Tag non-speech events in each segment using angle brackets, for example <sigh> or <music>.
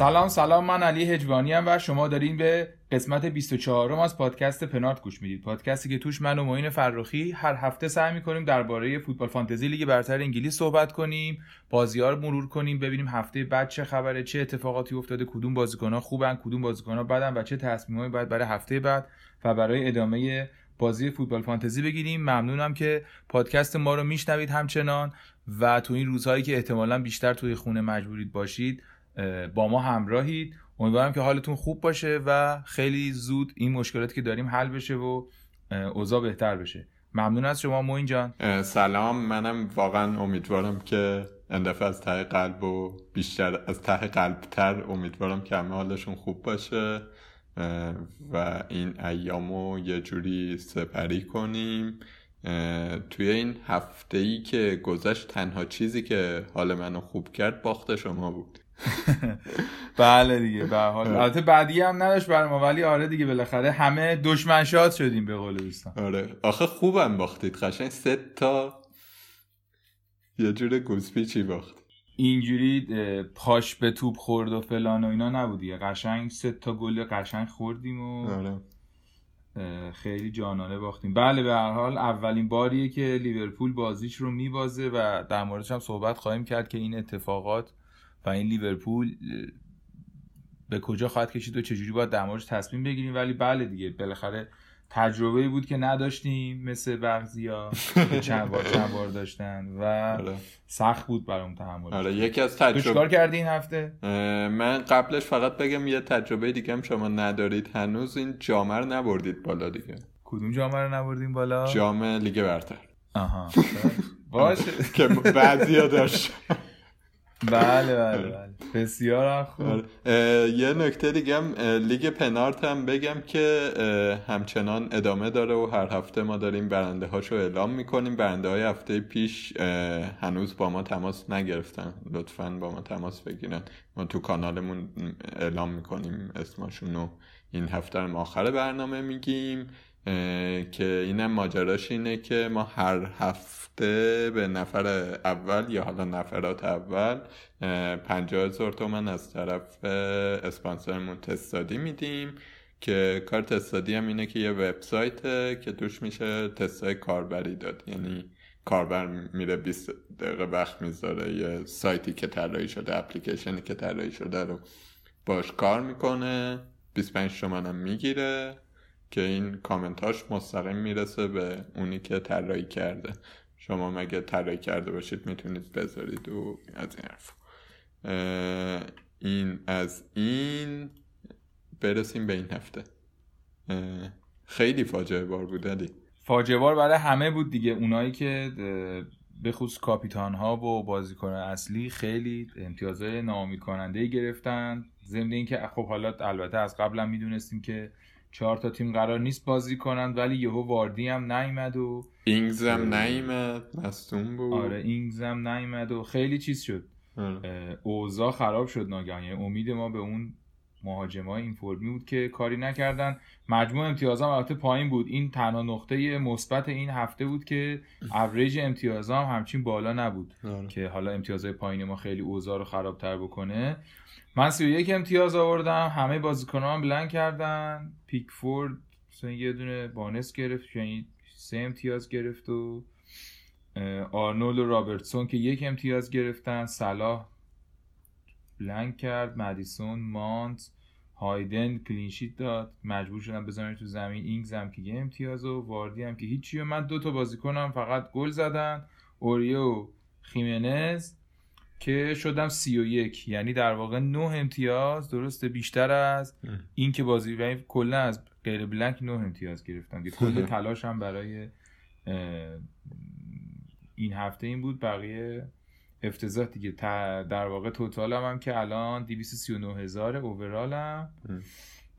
سلام سلام من علی هجوانی ام و شما دارین به قسمت 24 م از پادکست پنارت گوش می‌دید. پادکستی که توش من و معین فرخی هر هفته سعی می‌کنیم درباره فوتبال فانتزی لیگ برتر انگلیس صحبت کنیم بازی ها رو مرور کنیم ببینیم هفته بعد چه خبره چه اتفاقاتی افتاده کدوم بازیکن ها خوبن کدوم بازیکن ها بدن و چه تصمیمایی باید برای هفته بعد و برای ادامه بازی فوتبال فانتزی بگیریم. ممنونم که پادکست ما رو میشنوید همچنان و تو این روزهایی که احتمالا بیشتر توی خونه مجبورید باشید با ما همراهید. امیدوارم که حالتون خوب باشه و خیلی زود این مشکلاتی که داریم حل بشه و اوضاع بهتر بشه. ممنون از شما موین جان. سلام. منم واقعا امیدوارم که این از ته قلب و بیشتر از ته قلبتر امیدوارم که همه حالشون خوب باشه و این ایامو یه جوری سپری کنیم. توی این هفته ای که گذشت تنها چیزی که حال منو خوب کرد باخت شما بود. <laughs> بله دیگه به حال. البته بعدی هم نداشت برای ما ولی آره دیگه بالاخره همه دشمن شاد شدیم به قول دوستان. آره. آخه خوبم باختید قشنگ سه تا یه جور گوزپیچی باخت. اینجوری پاش به توپ خورد و فلان و اینا نبود دیگه. قشنگ سه تا گل قشنگ خوردیم و آره. خیلی جانانه باختیم. بله به هر حال اولین باریه که لیورپول بازیش رو میبازه و در موردش هم صحبت خواهیم کرد که این اتفاقات و این لیورپول به کجا خواهد کشید و چجوری باید در موردش تصمیم بگیریم. ولی بله دیگه بالاخره تجربه بود که نداشتیم مثل بعضیا چند بار <laughs> چند بار داشتن و آره. سخت بود برام تحمل. آره یکی از تجربه چیکار کردی این هفته؟ من قبلش فقط بگم یه تجربه دیگه هم شما ندارید. هنوز این جامعه رو نبردید بالا دیگه. کدوم جام رو نبردیم بالا؟ جام لیگ برتر. آها. باشه. <laughs> که بعضیا داشت. <laughs> بله بله بله. بسیار خوب. آره. یه نکته دیگه هم لیگ پنارت هم بگم که همچنان ادامه داره و هر هفته ما داریم برنده هاشو اعلام می‌کنیم. برنده های هفته پیش هنوز با ما تماس نگرفتن. لطفا با ما تماس بگیرن. ما تو کانالمون اعلام می‌کنیم اسمشون رو این هفته هم آخر برنامه میگیم. که اینم ماجراش اینه که ما هر هفته به نفر اول یا حالا نفرات اول. پنجاه هزار تومن از طرف اسپانسرمون تستادی میدیم که کار تستادی هم اینه که یه وبسایته که توش میشه تستای کاربری داد. یعنی کاربر میره 20 دقیقه وقت می‌ذاره یه سایتی که طراحی شده اپلیکیشنی که طراحی شده رو باش کار می‌کنه 25 تومن هم می‌گیره که این کامنتاش مستقیم می‌رسه به اونی که طراحی کرده. شما مگه طراحی کرده باشید می‌تونید بذارید و از این حرف این از این برسیم به این هفته. خیلی فاجعه بار بود علی. فاجعه بار برای همه بود دیگه. اونایی که به خصوص کاپیتان ها و بازیکن اصلی خیلی امتیازهای ناامید کننده گرفتن. ضمن اینکه خب حالا البته از قبلا می‌دونستیم که چهار تا تیم قرار نیست بازی کنند ولی یهو واردی هم نیومد و اینگز هم نیومد مستون بود. آره اینگز هم نیومد و خیلی چیز شد. اوضاع خراب شد ناگهان. یعنی امید ما به اون مهاجمای این فرمی بود که کاری نکردن. مجموع امتیازام البته پایین بود. این تنها نقطه مثبت این هفته بود که اوریج امتیازام همچین بالا نبود آره. که حالا امتیازهای پایین ما خیلی اوضاع رو خرابتر بکنه. من 31 امتیاز آوردم. همه بازیکنان blank کردن. پیکفورد مثلا یه دونه bonus گرفت یعنی سه امتیاز گرفت و آرنولد و رابرتسون که یک امتیاز گرفتن. صلاح blank کرد مدیسون مانت هایدن clean sheet داد. مجبور شدم بزنم تو زمین. اینگز هم که یه امتیاز و وردی هم که هیچی. و من دو تا بازیکنم فقط گل زدن. اوریه و خیمنز که شدم سی و یک. یعنی در واقع نه امتیاز درسته بیشتر از این که بازی و کلا از غیر بلنک نه امتیاز گرفتم. که کل <laughs> تلاش هم برای این هفته این بود. بقیه افتضاح دیگه. در واقع توتال هم, هم که الان 239 هزار اوورال هم.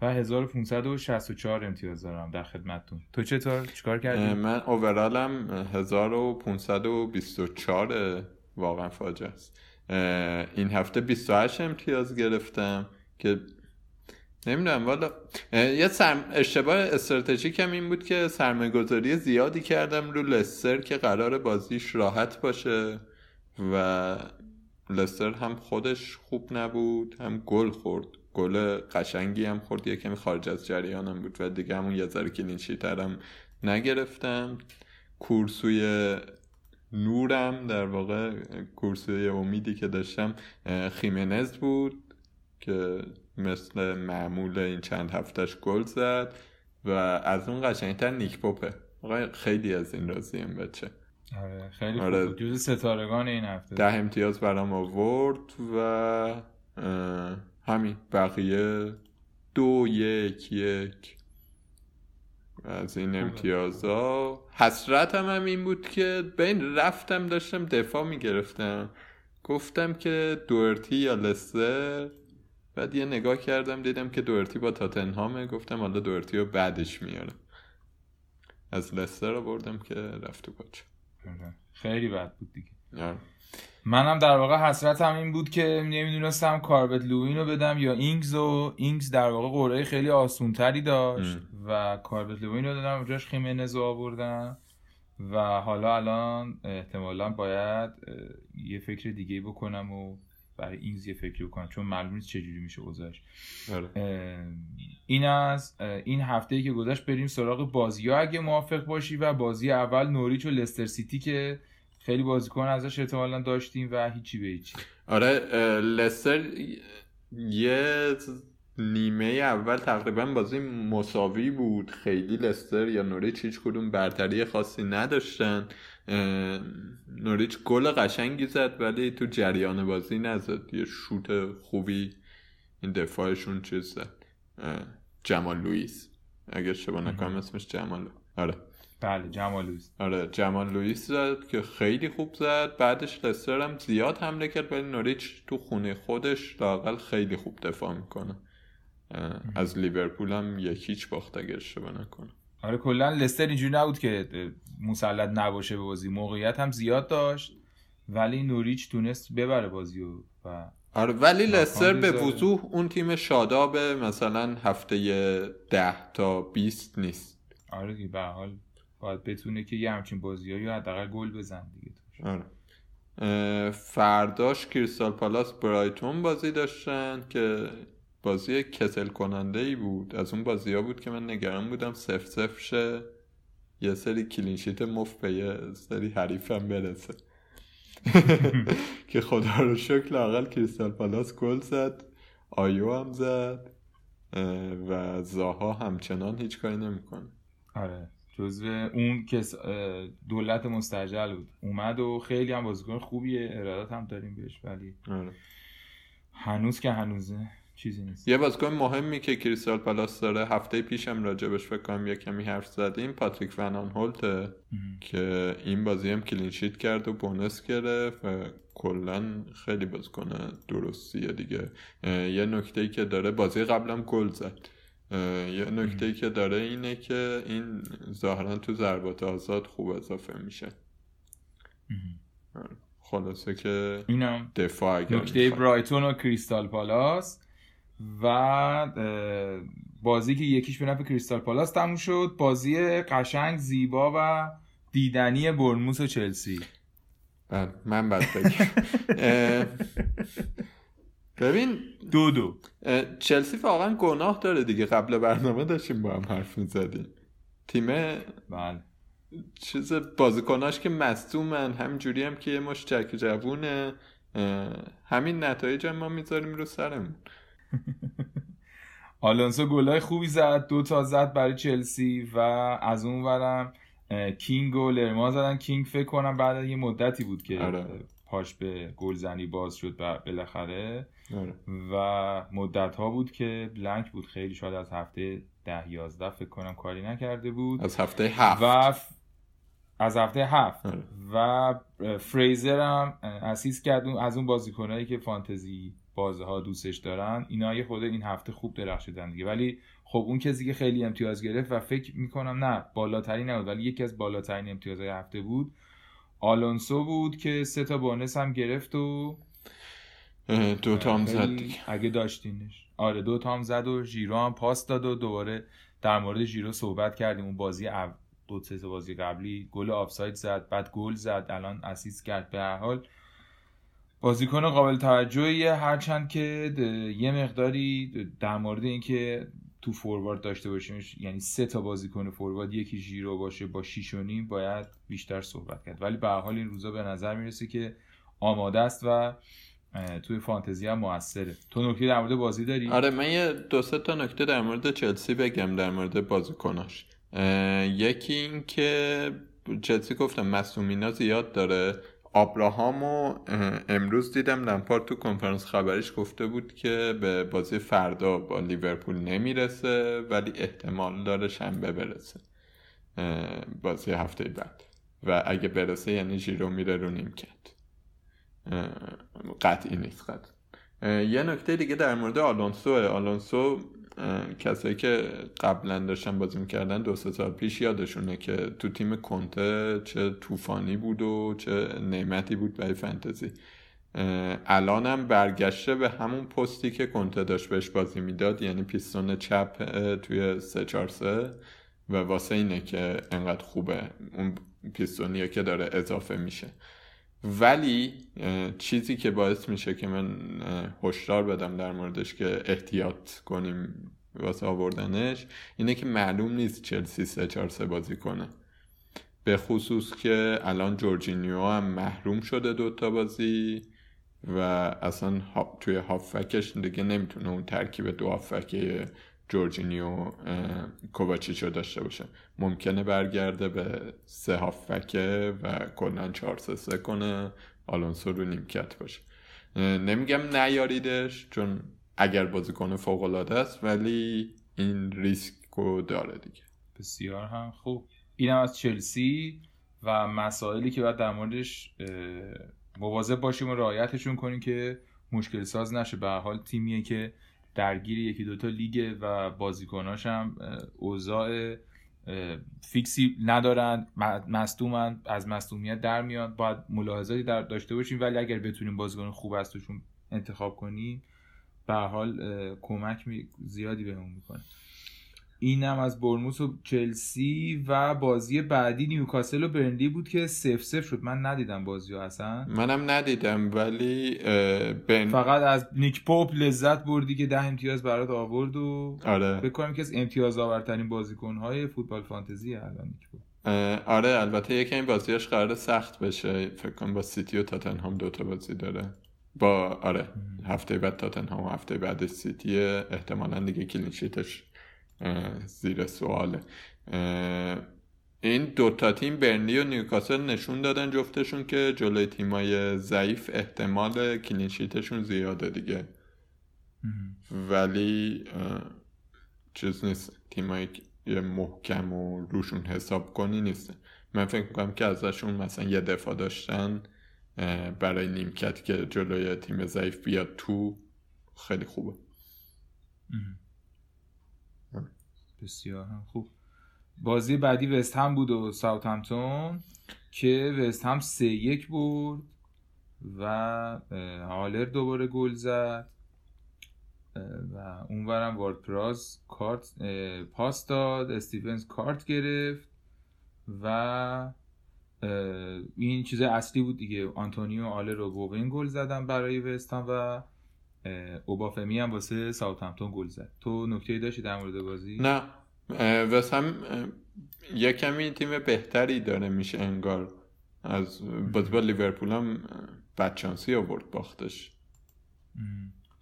و 1564 امتیاز دارم در خدمتتون. تو چطور؟ چیکار کردی؟ من اوورالم 1524 واقعا فاجعه است. این هفته 28 امتیاز گرفتم که نمی‌دونم والا یه سرم... اشتباه استراتژیکم این بود که سرمایه گذاری زیادی کردم رو لستر که قرار بازیش راحت باشه. و لستر هم خودش خوب نبود هم گل خورد. گل قشنگی هم خورد. یه کمی خارج از جریانم بود و دیگه همون یه ذره کلینشیترم نگرفتم. کورسوی نورم در واقع کورسوی امیدی که داشتم خیمنز بود که مثل معمول این چند هفتهش گل زد و از اون قشنگتر نیک پوپه. خیلی از این راضیم بچه. آره خیلی آره. خوب. جز ستارگان این هفته. ده امتیاز برام آورد و همین بقیه دو یک یک. از این امتیازها حسرتم هم این بود که بین رفتم داشتم دفاع می‌گرفتم. گفتم که دورتی یا لستر. بعد یه نگاه کردم دیدم که دورتی با تاتنهامه. گفتم حالا دورتی رو بعدش میارم. از لستر رو بردم که رفت پاچه آره. خیلی بد بود دیگه. منم در واقع حسرتم این بود که نمی‌دونستم کاربت لوین رو بدم یا اینگز و اینگز در واقع قرعه خیلی آسونتری داشت و کاربت لوین رو دادم جاش خیمنز رو آوردم و حالا الان احتمالا باید یه فکر دیگه بکنم و برای اینگز یه فکری بکنم. چون معلوم نیست چجوری میشه اوضاعش آره. این از این هفته ای که گذشت بریم سراغ بازی ها. اگه موافق باشی و بازی اول نوریچ و لستر سیتی که خیلی بازیکن ازش احتمالا داشتیم و هیچی به هیچی. آره لستر یه نیمه اول تقریبا بازی مساوی بود. خیلی لستر یا نوریچ هیچ کدوم برتری خاصی نداشتن. نوریچ گل قشنگی زد ولی تو جریان بازی نزد. یه شوت خوبی این دفاعشون چیز زد. جمال لوئیس. اگه اشتباه نکنم اسمش جمال. آره. بله جمالوز آره جمال لوئیس زد که خیلی خوب زد. بعدش لستر هم زیاد حمله کرد ولی نوریچ تو خونه خودش لاقل خیلی خوب دفاع می‌کنه. از لیورپول هم یک هیچ باخت اگه اشتباه نکنم. آره کلا لستر اینجوری نبود که مسلط نباشه به بازی موقعیت هم زیاد داشت ولی نوریچ تونست ببره بازی و آره ولی لستر به. وضوح اون تیم شاداب مثلا هفته ده تا 20 نیست آره دیگه به حال باید بتونه که یه همچین بازیایی حداقل گل بزن دیگه توش. آره فرداش کریستال پالاس برایتون بازی داشتن که بازی کسل کننده ای بود. از اون بازی ها بود که من نگران بودم. سف سف شه. یه سری کلینشیت مفت به یه سری حریفم برسه. <laughs> که خدا رو شکر لاقل کریستال پالاس گل زد. آیو هم زد. و زاها همچنان هیچ کاری نمی‌کنه. آره. جزو اون که دولت مستجل بود. اومد و خیلی هم بازیکن خوبیه. ارادت هم داریم بهش ولی آره. هنوز که هنوزه. چیزی نیست. یه بازیکن مهمی که کریستال پالاس داره هفته پیشم راجبش فکر کنم یه کمی حرف زدیم پاتریک ونان هولته که این بازی هم کلینشیت کرد و بونس گرفت و کلا خیلی بازیکن درستیه دیگه. یه نکته که داره بازی قبلم گل زد. یه نکته که داره اینه که این ظاهرا تو ضربات آزاد خوب اضافه میشه. آره. خلاصه که اینم دفاع اگر نکته. برایتون و کریستال پالاس. و بازی که یکیش به نفع کریستال پالاس تموم شد. بازی قشنگ زیبا و دیدنی برنموس و چلسی. من بعد بگم. <laughs> ببین دو دو. چلسی واقعا گناه داره دیگه. قبل برنامه داشتیم با هم حرف می‌زدیم. تیم بله. چیز بازیکناش که مصدومن همینجوری هم که یه مش جوونه. همین نتایج هم ما می‌ذاریم رو سرمون. <laughs> آلونسو گلای خوبی زد دو تا زد برای چلسی و از اون ورم کینگ و لرما زدن. کینگ فکر کنم بعد یه مدتی بود که آره. پاش به گلزنی باز شد بالاخره. آره. و مدت ها بود که بلنک بود. خیلی شاید از هفته ده یازده فکر کنم کاری نکرده بود. از هفته هفت. و ف- از هفته هفت. آره. و فریزر هم اه، اسیست کرد. از اون بازیکنایی که فانتزی بازه ها دوستش دارن اینا یه خود این هفته خوب درخشیدن دیگه. ولی خب اون کسی که خیلی امتیاز گرفت و فکر می‌کنم نه بالاترین نبود ولی یکی از بالاترین امتیازهای هفته بود. آلونسو بود که سه تا بونس هم گرفت و دو تا هم زد دیگه. اگه داشتینش. آره دو تا هم زد و ژیرو هم پاس داد و دوباره در مورد ژیرو صحبت کردیم. اون بازی. دو سه بازی قبلی گل آفساید زد بعد گل زد الان اسیست کرد. به هر حال بازیکن قابل توجهیه هرچند که یه مقداری در مورد اینکه تو فوروارد داشته باشیمش یعنی سه تا بازیکن فوروارد یکی ژیرو باشه با شیش و نیم باید بیشتر صحبت کرد. ولی به حال این روزا به نظر می‌رسه که آماده است و توی فانتزی هم موثره. تو نکته در مورد بازی داری؟ آره من یه دو سه تا نکته در مورد چلسی بگم در مورد بازیکناش. یکی این که چلسی گفتم مصومینا زیاد داره. آبراهامو اه، امروز دیدم لمپارد تو کنفرانس خبریش گفته بود که به بازی فردا با لیورپول نمی‌رسه ولی احتمال داره شنبه برسه بازی هفته بعد. و اگه برسه یعنی ژیرو میره رو نیمکت. اه، قطعی نیست قطعی. اه، یه نکته دیگه در مورد آلونسو. آلونسو کسایی که قبلا داشتن بازی می‌کردن دو سه سال پیش یادشونه که تو تیم کنته چه طوفانی بود و چه نعمتی بود برای فنتزی الانم برگشته به همون پستی که کنته داشت بهش بازی می‌داد یعنی پیستون چپ توی سه چار سه. و واسه اینه که انقدر خوبه اون پیستونیه که داره اضافه میشه. ولی چیزی که باعث میشه که من هشدار بدم در موردش که احتیاط کنیم واسه آوردنش اینه که معلوم نیست چلسی سه چهار سه بازی کنه. به خصوص که الان جورجینیو هم محروم شده دوتا بازی و اصلا توی هافکش دیگه نمی‌تونه اون ترکیب دو هافک جورجینیو اه، کوواچیچو داشته باشه. ممکنه برگرده به سه هافکه و کلا چهار سه سه کنه آلونسو رو نیمکت باشه. نمیگم نیاریدش چون اگر بازیکن فوق العاده است ولی این ریسک رو داره دیگه. بسیار هم خوب. اینم از چلسی و مسائلی که باید در موردش مواظب باشیم و رعایتشون کنیم که مشکل ساز نشه. به حال تیمیه که درگیر یکی دوتا لیگ و بازیکناش هم اوضاع فیکسی ندارن مصدومن از مصدومیت در میاد باید ملاحظاتی در داشته باشیم. ولی اگر بتونیم بازیکن خوب از توشون انتخاب کنیم به حال کمک زیادی بهمون می‌کنه. اینم از برموس و چلسی و بازی بعدی نیوکاسل و برنلی بود که سف سف شد. من ندیدم بازی رو اصلا. منم ندیدم ولی بن فقط از نیک پاپ لذت بردی که ده امتیاز برات آورد و فکر آره کنم که از امتیاز آورترین بازیکن های فوتبال فانتزی الان نیک اه، آره البته یکی این بازیش قرار سخت بشه. فکر کنم با سیتی و تاتنهام دوتا بازی داره. با آره هفته بعد تاتنهام و هفته بعدش سیتی احتمالا دیگه clean sheet ش زیر سواله. این دوتا تیم برنلی و نیوکاسل نشون دادن جفتشون که جلوی تیمای ضعیف احتمال کلینشیتشون زیاده دیگه. ولی چیز نیست. تیمایی محکم و روشون حساب کنی نیست. من فکر می‌کنم که ازشون مثلا یه دفاع داشتن برای نیمکت که جلوی تیم ضعیف بیاد تو خیلی خوبه. بسیار هم. خوب بازی بعدی وستهم بود و ساوثهمپتون که وستهم سه یک برد و هالر دوباره گل زد. و اونورم وارد کارت اه، پاس داد. استیونز کارت گرفت و این چیز اصلی بود دیگه. آنتونیو هالر و بوئن گل زدن برای وستهم و اوبافمی هم واسه ساوثهمپتون گل زد. تو نکته داشتی در مورد بازی؟ نه. وست هم یه کمی تیم بهتری داره میشه انگار. از بازی با لیورپول هم بدشانسی آورد باختش.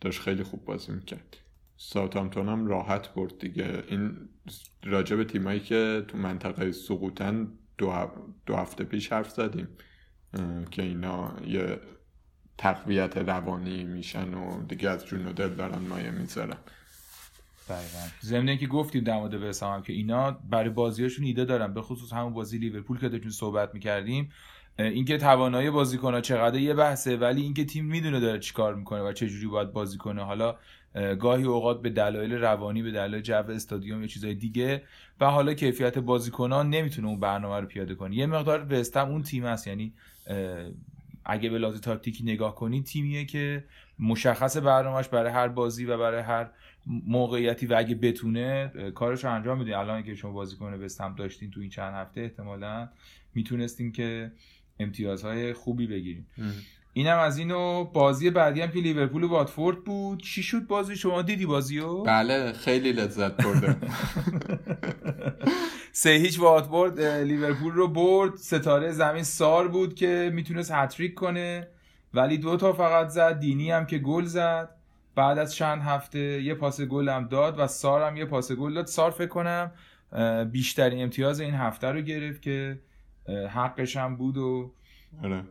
داشت خیلی خوب بازی می‌کرد. ساوثهامپتون هم راحت برد دیگه. این راجع به تیمایی که تو منطقه سقوطن دو, هف- دو هفته پیش حرف زدیم که اینا یه تقویت روانی میشن و دیگه از جون و دل دارن مایه می‌ذارن. دقیقاً. ضمن که گفتیم در مورد وسام هم که اینا برای بازیاشون ایده دارن. به خصوص همون بازی لیورپول که داشتیم صحبت می‌کردیم. اینکه توانایی بازیکن‌ها چقدر یه بحثه ولی اینکه تیم می‌دونه داره چیکار می‌کنه و چه جوری باید بازی کنه. حالا اه، گاهی اوقات به دلایل روانی به دلایل جو استادیوم یا چیزای دیگه و حالا کیفیت بازیکنان نمی‌تونه اون برنامه رو پیاده کنه. یه مقدار وستم اون تیم است یعنی اگه به لحاظ تاکتیکی نگاه کنی تیمیه که مشخص برنامهش برای هر بازی و برای هر موقعیتی و اگه بتونه کارش رو انجام میده. الان که شما بازیکن وستم داشتین تو این چند هفته احتمالا می‌تونستیم که امتیازهای خوبی بگیریم. اینم از اینو بازی بعدی هم که لیورپول و واتفورد بود. چی شد بازی؟ شما دیدی بازیو؟ بله خیلی لذت برده <laughs> سه هیچ واتفورد لیورپول رو برد. ستاره زمین سار بود که می‌تونست هتریک کنه. ولی دو تا فقط زد. دینی هم که گل زد. بعد از چند هفته یه پاس گل هم داد و سار هم یه پاس گل داد. سار فکر کنم بیشترین امتیاز این هفته رو گرفت که حقش هم بود و آره.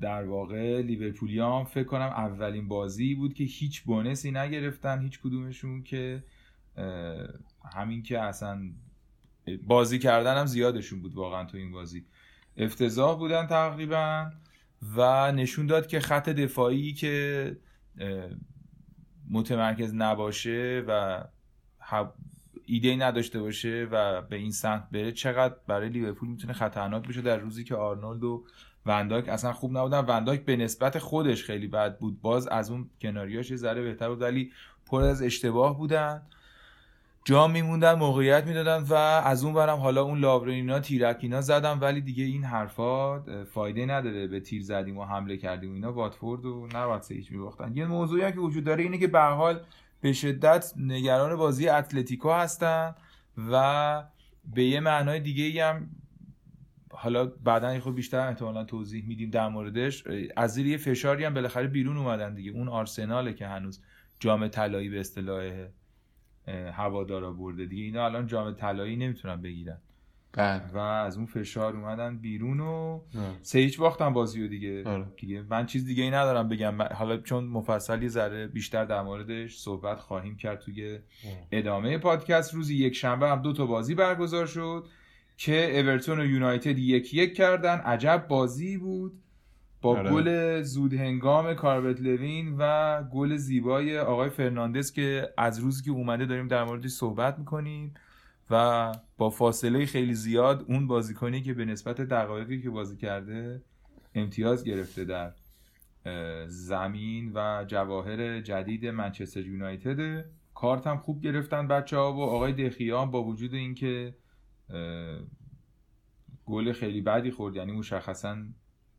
در واقع لیورپولیا هم فکر کنم اولین بازی بود که هیچ بونسی نگرفتن هیچ کدومشون که همین که اصلا بازی کردن هم زیادشون بود واقعا تو این بازی. افتضاح بودن تقریبا و نشون داد که خط دفاعی که متمرکز نباشه و ایده نداشته باشه و به این سمت بره چقدر برای لیورپول می‌تونه خطرناک بشه در روزی که آرنولد و ونداک اصلا خوب نبودن. ونداک به نسبت خودش خیلی بد بود. باز از اون کناریاش یه ذره بهتر بود ولی پر از اشتباه بودن. جا میموندن موقعیت می‌دادن و از اون برم حالا اون لابرینینا تیرکینا زدن ولی دیگه این حرفا فایده نداره به تیر زدیم و حمله کردیم اینا. واتفورد و نباید سه هیچ میباختن. یه موضوعی هم که وجود داره اینه که به حال به شدت نگران بازی اتلتیکو هستن و به یه معنای دیگه ای هم حالا بعدا خود بیشتر احتمالا توضیح میدیم در موردش. از زیر یه فشاری هم بالاخره بیرون اومدن دیگه. اون آرسناله که هنوز جام طلایی به اصطلاح هوادارا برده دیگه. اینا الان جام طلایی نمی‌تونن بگیرن. بله. و از اون فشار اومدن بیرون و. سه هیچ باختن بازی رو دیگه. آره. دیگه من چیز دیگه ای ندارم بگم. حالا چون مفصل یه ذره بیشتر در موردش صحبت خواهیم کرد توی ادامه پادکست. روزی یک شنبه هم دو تا بازی برگزار شد که اورتون و یونایتد یک یک کردن. عجب بازی بود. با آره. گل زود هنگام کاربت لوین و گل زیبای آقای فرناندز که از روزی که اومده داریم در موردش صحبت می‌کنیم و با فاصله خیلی زیاد اون بازیکنی که به نسبت دقایقی که بازی کرده امتیاز گرفته در زمین و جواهر جدید منچستر یونایتد کارت هم خوب گرفتن بچه ها و آقای دخیا هم با وجود اینکه گل خیلی بدی خورد یعنی مشخصا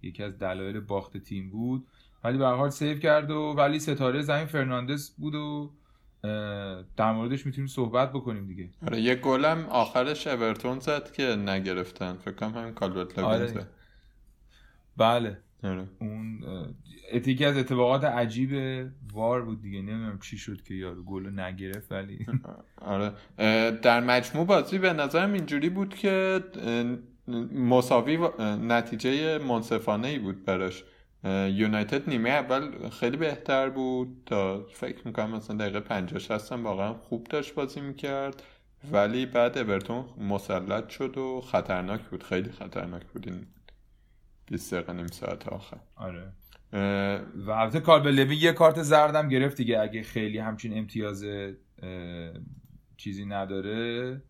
یکی از دلایل باخت تیم بود. ولی به حال save کرد و ولی ستاره زمین فرناندز بود و در موردش می‌تونیم صحبت بکنیم دیگه. آره یه گلم آخرش اورتون زد که نگرفتن. فکر کنم همین کالورت آره. بله. آره. اون یکی از اتفاقات عجیب وار بود دیگه. نمی‌دونم چی شد که یارو گلو نگرفت ولی. <laughs> آره. در مجموع بازی به نظرم اینجوری بود که مساوی نتیجه منصفانه ای بود براش. یونایتد نیمه اول خیلی بهتر بود تا فکر می‌کنم مثلا دقیقه 50 60 هم واقعا خوب داشت بازی می‌کرد. ولی بعد اورتون مسلط شد و خطرناک بود. خیلی خطرناک بود این 20 دقیقه نیم ساعت آخر. آره. و البته کاربلوی یه کارت زردم گرفت دیگه. اگه خیلی همچین امتیاز چیزی نداره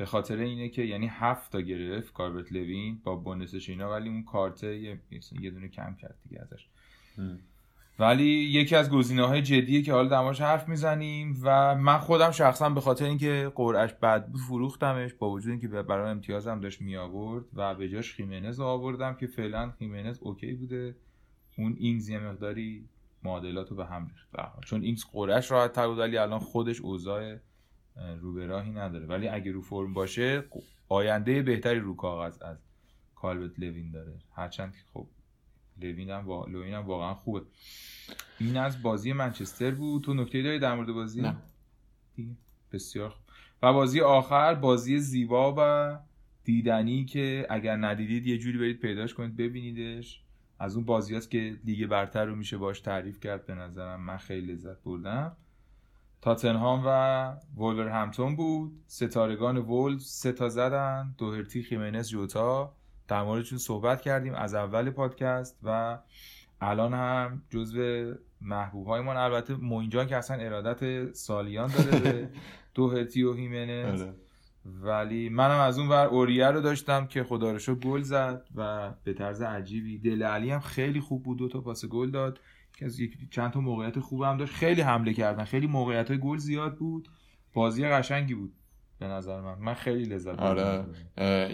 به خاطر اینه که یعنی هفت تا گرفت کاربت لوین با بونسش اینا ولی اون کارت یه, یه دونه کم کرد دیگه ازش. ولی یکی از گزینه های جدیه که حالا موردش حرف می‌زنیم و من خودم شخصا به خاطر اینکه قرعش بد بود فروختمش با وجود اینکه برای امتیازم داشت می آورد و به جاش خیمنز آوردم که فعلا خیمنز اوکی بوده اون اینگز یه مقداری معادلات رو به هم ریخت. چون اینگز قرعه‌ش راحت تر بود ولی الان خودش اوضاع رو به راهی نداره. ولی اگه رو فرم باشه آینده بهتری رو کاغذ از کالورت لوین داره. هرچند که خب لوین هم, وا... لوین هم واقعا خوبه. این از بازی منچستر بود. تو نکته داری در مورد بازی؟ نه. دیگه. بسیار خوب. و بازی آخر بازی زیبا و دیدنی که اگر ندیدید یه جوری برید پیداش کنید ببینیدش. از اون بازی هست که لیگ برتر رو میشه باش تعریف کرد به نظرم. من خیلی لذت بردم. تاتنهام و وولورهمپتون بود. ستارگان وولز سه تا زدن. دوهرتی خیمنز جوتا. در موردشون صحبت کردیم از اول پادکست و الان هم جزو محبوب هایمان البته موینجان که اصلا ارادت سالیان داره به <laughs> دوهرتی و خیمنز آره. ولی منم از اون ور اوریه رو داشتم که خدا رو گل زد و به طرز عجیبی. دله علی هم خیلی خوب بود. دو تا پاس گل داد. که از یک چند تا موقعیت خوب هم داشت. خیلی حمله کردن. خیلی موقعیت های گل زیاد بود. بازی قشنگی بود به نظر من. من خیلی لذت. آره.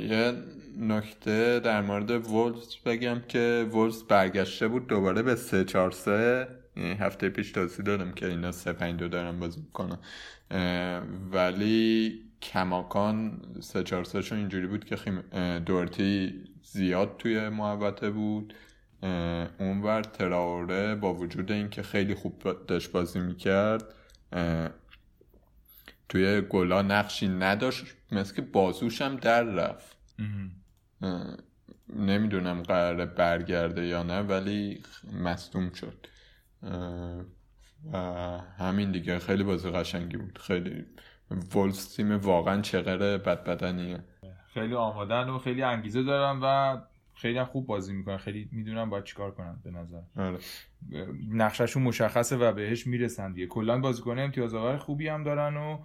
یه نکته در مورد وولز بگم که وولز برگشته بود دوباره به 3 4 3 یعنی هفته پیش توضیح دادم که اینا 3 5 2 دارن بازی می‌کنن. ولی کماکان 3 4 3 شون اینجوری بود که خیم... دورتی زیاد توی محوطه بود. اونور تراوره با وجود اینکه خیلی خوب داشت بازی می‌کرد توی گلا نقشی نداشت مثل که بازوش هم در رفت. نمی‌دونم قراره برگرده یا نه ولی مصدوم شد. و همین دیگه. خیلی بازی قشنگی بود. خیلی وولز تیم واقعا چقدر بد بدنیه خیلی آمادن و خیلی انگیزه دارن و خیلی خوب بازی می‌کنن. خیلی می‌دونن باید چیکار کنن به نظر. آره. نقششون مشخصه و بهش می‌رسن دیگه. کلا بازیکن امتیاز آور خوبی هم دارن و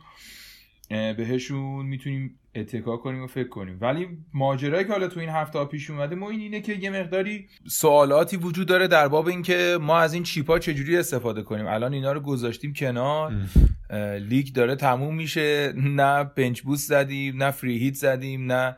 بهشون می‌تونیم اتکا کنیم و فکر کنیم. ولی ماجرایی که حالا تو این هفته ها پیش اومده ما این اینه که یه مقداری سوالاتی وجود داره در باب اینکه ما از این چیپا چجوری استفاده کنیم. الان اینا رو گذاشتیم کنار. لیگ داره تموم میشه. نه bench boost زدیم نه free hit زدیم نه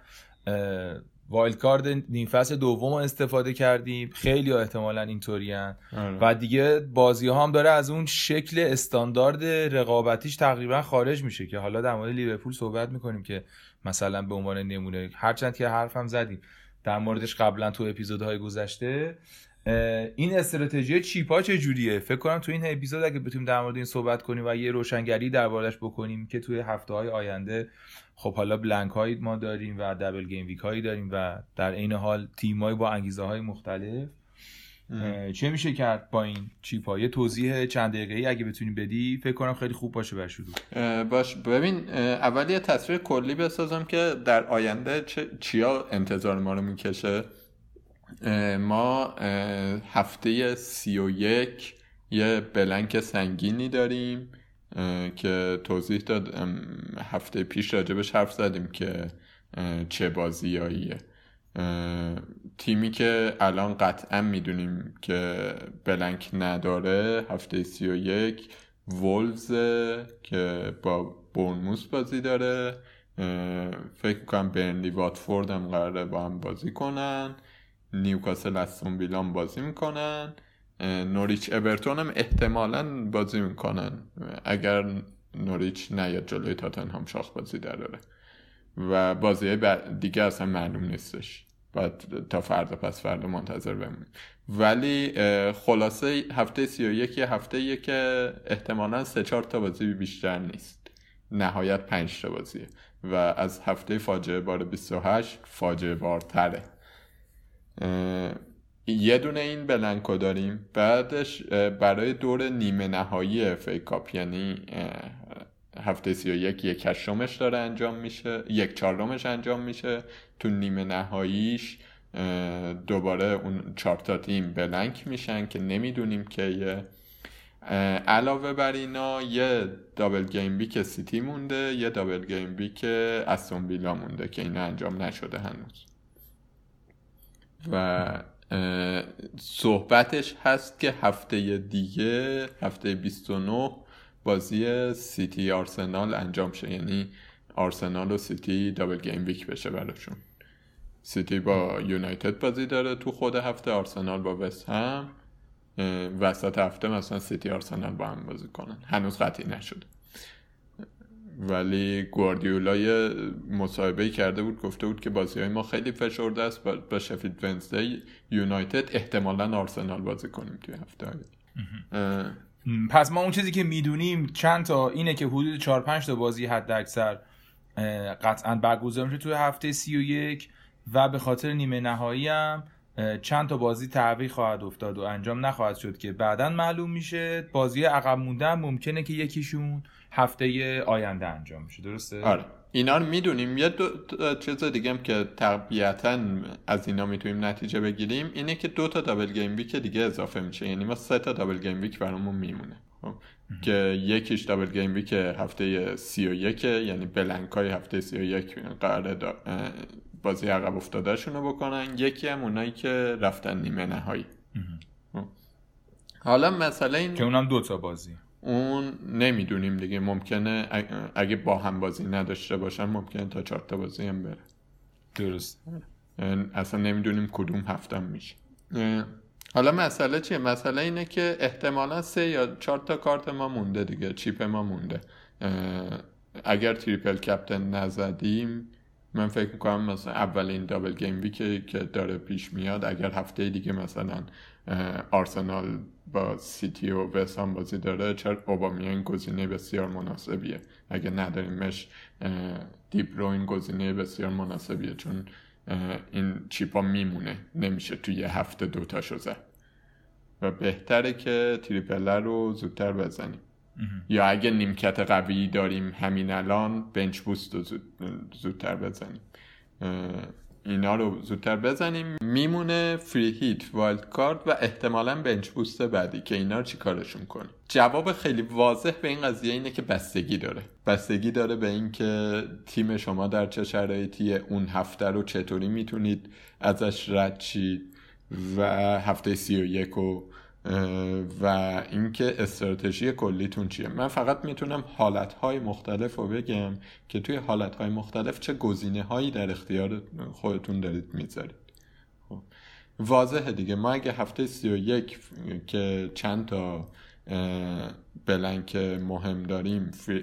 wild card نیم فصل دوم استفاده کردیم. خیلی ها احتمالا اینطوری آره. و دیگه بازی ها هم داره از اون شکل استاندارد رقابتیش تقریبا خارج میشه که حالا در مورد لیورپول صحبت می‌کنیم که مثلا به عنوان نمونه. هرچند که حرفم زدیم در موردش قبلا تو اپیزودهای گذشته. این استراتژی chip ا چه جوریه فکر کنم تو این اپیزود اگه بتونیم در مورد این صحبت کنیم و یه روشنگری دربارش بکنیم که توی هفته های آینده خب حالا بلنک هایی ما داریم و دبل گیم ویک هایی داریم و در عین حال تیم با انگیزه های مختلف. چه میشه کرد با این چیپ ها؟ یه توضیح چند دقیقه ای اگه بتونی بدی فکر کنم خیلی خوب باشه بر شروع. باش. ببین اول یه تصویر کلی بسازم که در آینده چه- چیا انتظار ما رو می‌کشه. ما هفته سی و یک یه بلنک سنگینی داریم. که توضیح داد هفته پیش راجبش حرف زدیم که چه بازیاییه. تیمی که الان قطعا می‌دونیم که بلنک نداره هفته سی و یک وولز که با بورنموس بازی داره. فکر کنم برنلی واتفورد هم قراره با هم بازی کنن. نیوکاسل استون ویلان بازی می‌کنن. نوریچ اورتون هم احتمالا بازی می‌کنن. اگر نوریچ نیاد جلوی تاتنهام شاخ بازی داره و بازی دیگه اصلا معلوم نیستش. باید تا فردا پس فردا منتظر بمونیم. ولی خلاصه هفته سی و یک یه هفته که احتمالا سه چهار تا بازی بیشتر نیست. نهایت پنج تا بازیه. و از هفته فاجعه بار 28 فاجعه بارتره. یه دونه این blank و داریم. بعدش برای دور نیمه نهایی FA Cup یعنی هفته سی و یک یک هشتمش داره انجام میشه یک چهارمش انجام میشه. تو نیمه نهاییش دوباره اون چهار تا تیم blank میشن که نمی‌دونیم که یه علاوه بر اینا یه double gameweek سیتی مونده یه double gameweek استون ویلا مونده که اینا انجام نشده هنوز. و صحبتش هست که هفته دیگه هفته 29 بازی سیتی آرسنال انجام شه. یعنی آرسنال و سیتی double gameweek بشه براشون. سیتی با یونایتد بازی داره تو خود هفته آرسنال با وست هم. وسط هفته مثلا سیتی آرسنال با هم بازی کنن. هنوز قطعی نشده. ولی گواردیولا یه مصاحبه کرده بود گفته بود که بازی های ما خیلی فشرده است با, با شفیلد ونزدی یونایتد احتمالا آرسنال بازی کنیم توی هفته پس ما اون چیزی که می‌دونیم چند تا اینه که حدود 4 5 تا بازی حد اکثر قطعا برگزار میشه توی هفته 31 و به خاطر نیمه نهایی هم چند تا بازی تعویق خواهد افتاد و انجام نخواهد شد که بعدا معلوم میشه. بازی عقب مونده هم ممکنه که یکیشون هفته آینده انجام میشه درسته؟ آره. اینا رو می‌دونیم. یه دو چیز دیگه هم که طبیعتا از اینا می‌تونیم نتیجه بگیریم اینه که دو تا double gameweek دیگه اضافه میشه. یعنی ما سه تا double gameweek برامون میمونه. خب. که یکیش double gameweek هفته سی و یکه یعنی blank های هفته سی و یک قراره دا- اه، بازی عقب افتادهشون رو بکنن. یکی هم اونایی که رفتن نیمه نهایی. خب. حالا مسئله این که اونم دو تا بازی. اون نمی‌دونیم دیگه. ممکنه اگه- با هم بازی نداشته باشن ممکنه تا چهار تا بازی هم بره. درست یعنی اصلا نمی‌دونیم کدوم هفته میشه. حالا مسئله چیه؟ مسئله اینه که احتمالا سه یا چهار تا کارت ما مونده دیگه. چیپ ما مونده. اگر تریپل کپتن نزدیم من فکر می‌کنم مثلا اولین دابل گیم ویکی که داره پیش میاد اگر هفته دیگه مثلا آرسنال با سیتی و وستهم بازی داره چرا اوبامیان گزینه بسیار مناسبیه؟ اگه نداریمش دیبروین گزینه بسیار مناسبیه چون این چیپا میمونه نمیشه توی یه هفته دوتاشو زد. و بهتره که تریپله رو زودتر بزنیم. یا اگه نیمکت قوی داریم همین الان بنچ بوست رو زود زودتر بزنیم. اینا رو زودتر بزنیم. میمونه free hit wild card و احتمالا bench boost بعدی که اینا رو چی کارشون کنیم؟ جواب خیلی واضح به این قضیه اینه که بستگی داره. بستگی داره به اینکه تیم شما در چه شرایطی اون هفته رو چطوری می‌تونید ازش رد شید و هفته سی و یک و و اینکه استراتژی کلیتون چیه. من فقط می‌تونم حالتهای مختلف رو بگم که توی حالتهای مختلف چه گزینه هایی در اختیار خودتون دارید می‌ذارید. خب. واضحه دیگه. ما اگه هفته سی و یک که چند تا بلنک مهم داریم فری,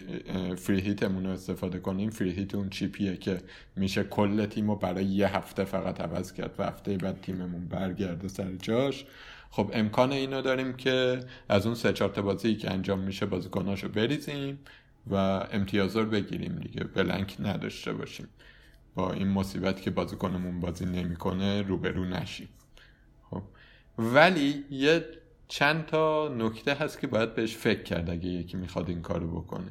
فری هیتمون رو استفاده کنیم فری هیت اون چیپیه که میشه کل تیم رو برای یه هفته فقط عوض کرد و هفته بعد تیممون برگرده سر جاش. خب امکان اینو داریم که از اون سه چهار تا بازی که انجام میشه بازیکناشو بریزیم و امتیازا رو بگیریم دیگه بلنک نداشته باشیم. با این مصیبت که بازیکنمون بازی نمی‌کنه روبرو نشیم. خب ولی یه چند تا نکته هست که باید بهش فکر کرد اگه یکی می‌خواد این کارو بکنه.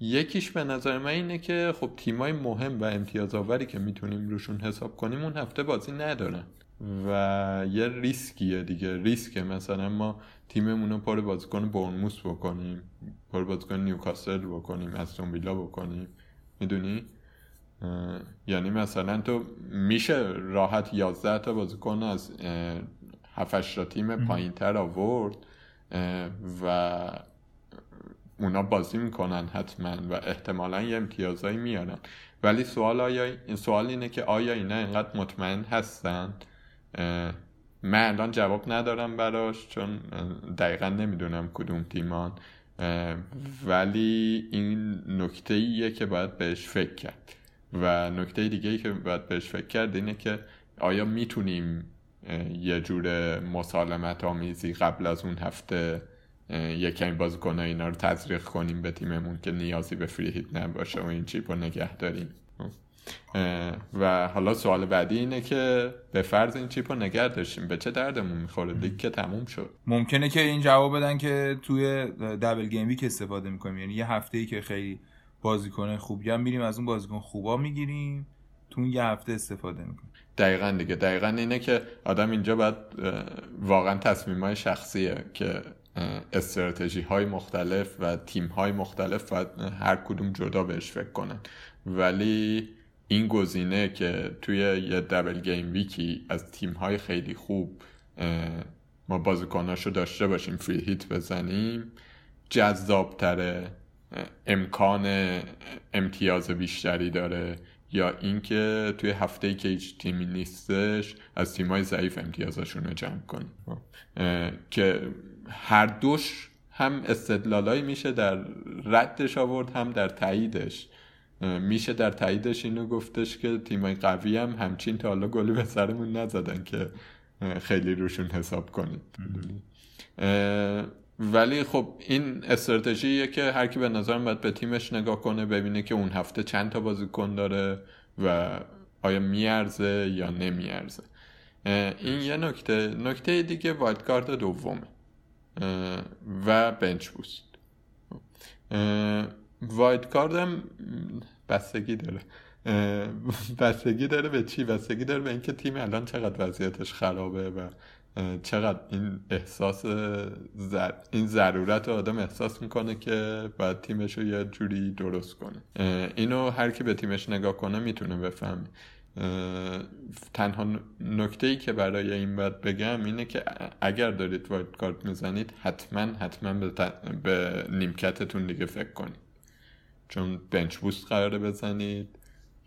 یکیش به نظر من اینه که خب تیمای مهم و امتیاز آوری که می‌تونیم روشون حساب کنیم اون هفته بازی ندارن. و یه ریسکیه دیگه. ریسکه. مثلا ما تیممون رو پر بازیکن برنموس بکنیم پر بازیکن نیوکاسل بکنیم استون ویلا بکنیم. می‌دونی؟ یعنی مثلا تو میشه راحت 11 تا بازیکن از 7 تا تیم پایین تر آورد و اونا بازی می‌کنن حتما و احتمالا یه امتیازایی میارن. ولی سوال آیا این سوال اینه که آیا اینا اینقدر مطمئن هستن؟ من الان جواب ندارم براش چون دقیقا نمی‌دونم کدوم تیمان ولی این نکته ایه که باید بهش فکر کرد. و نکته دیگه ای که باید بهش فکر کرد اینه که آیا می‌تونیم یه جور مسالمت آمیزی قبل از اون هفته اه، یه کمی بازیکن اینا رو تزریق کنیم به تیممون که نیازی به فری هیت نباشه و این چیپ رو نگه داریم. و حالا سوال بعدی اینه که به فرض این چیپ رو نگه داشتیم. به چه دردمون می‌خوره؟ لیگ که تموم شد. ممکنه که این جواب بدن که توی دبل گیم ویک استفاده می‌کنیم. یعنی یه هفته ای که خیلی بازیکن خوبی هم میریم از اون بازیکن خوبا می‌گیریم. تو اون یه هفته استفاده می‌کنیم. دقیقا دیگه. دقیقا اینه که آدم اینجا باید واقعا تصمیم های شخصیه که استراتژی های مختلف و تیم های مختلف باید هر کدوم جدا بهش فکر کنن. ولی این گزینه که توی یه دبل گیم ویکی از تیم های خیلی خوب ما بازیکناشو داشته باشیم فری هیت بزنیم جذابتره امکان امتیاز بیشتری داره. یا اینکه توی هفته که هیچ تیمی نیستش از تیمای ضعیف امتیازشون رو جمع کنیم. اه، که هر دوش هم استدلالایی میشه در ردش آورد هم در تاییدش. میشه در تاییدش اینو گفتش که تیمای قوی هم همچین تا حالا گلی به سرمون نزدن که خیلی روشون حساب کنیم. ولی خب این استراتژیه که هر کی به نظرم باید به تیمش نگاه کنه ببینه که اون هفته چند تا بازیکن داره و آیا میارزه یا نمیارزه. این یه نکته. نکته دیگه wild card دومه و bench boost. wild card هم بستگی داره. بستگی داره به چی؟ بستگی داره به اینکه تیم الان چقدر وضعیتش خرابه و چقدر این احساس زر... این ضرورت رو آدم احساس می‌کنه که باید تیمش رو یه جوری درست کنه. اینو هر کی به تیمش نگاه کنه می‌تونه بفهمه. تنها نکته ای که برای این باید بگم اینه که اگر دارید wild card می‌زنید حتما حتما به, ت- به نیمکتتون دیگه فکر کنید. چون bench boost قراره بزنید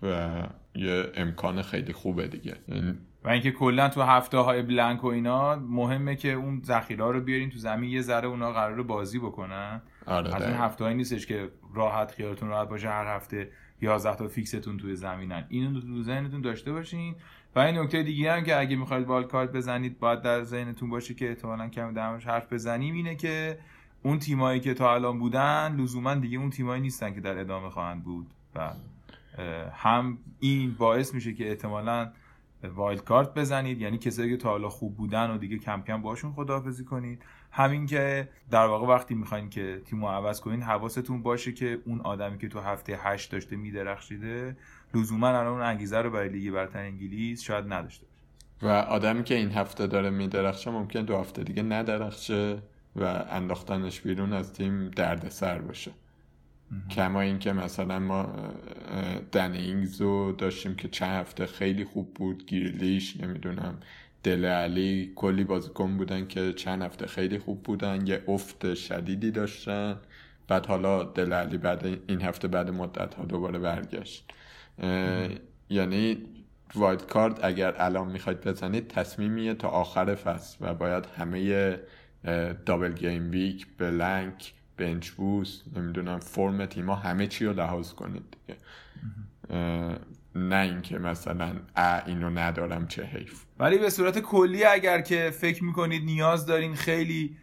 و یه امکان خیلی خوبه دیگه. این و اینکه کلا تو هفته های blank و اینا مهمه که اون ذخیره رو بیارین تو زمین یه ذره اونا قرار بازی بکنن. آره از این. هفته هایی نیستش که راحت خیالتون راحت باشه هر هفته 11 تا fix تون توی زمینن. اینو تو ذهنتون داشته باشین. و این نکته دیگه هم که اگه می‌خواید wild card بزنید باید در ذهنتون باشه که احتمالاً کم درمش حرف بزنیم اینه که اون تیمایی که تا الان بودن لزوما دیگه اون تیمایی نیستن که در ادامه خواهند بود. و هم این باعث میشه که احتمالاً wild card بزنید یعنی کسایی که تا حالا خوب بودن و دیگه کم کم باشون خداحافظی کنید. همین که در واقع وقتی می‌خواین که تیم رو عوض کنین حواستون باشه که اون آدمی که تو هفته هشت داشته میدرخشیده لزوما الان اون انگیزه رو برای لیگ برتر انگلیس شاید نداشته و آدمی که این هفته داره میدرخشه ممکن دو هفته دیگه ندرخشه. و انداختنش بیرون از تیم دردسر باشه. کما اینکه مثلا ما اه، دن اینگز رو داشتیم که چند هفته خیلی خوب بود. گیرلیش نمی‌دونم دل علی کلی بازیکن بودن که چند هفته خیلی خوب بودن. یه افت شدیدی داشتن. بعد حالا دله الی بعد این هفته بعد مدت ها دوباره برگشت. یعنی wild card اگر الان می‌خواید بزنید تصمیمیه تا آخر فصل و باید همه double gameweek blank bench boost نمی‌دونم فرم تیما همه چی رو لحاظ کنید دیگه. نه اینکه مثلا ا اینو ندارم چه حیف. ولی به صورت کلی اگر که فکر می‌کنید نیاز دارین خیلی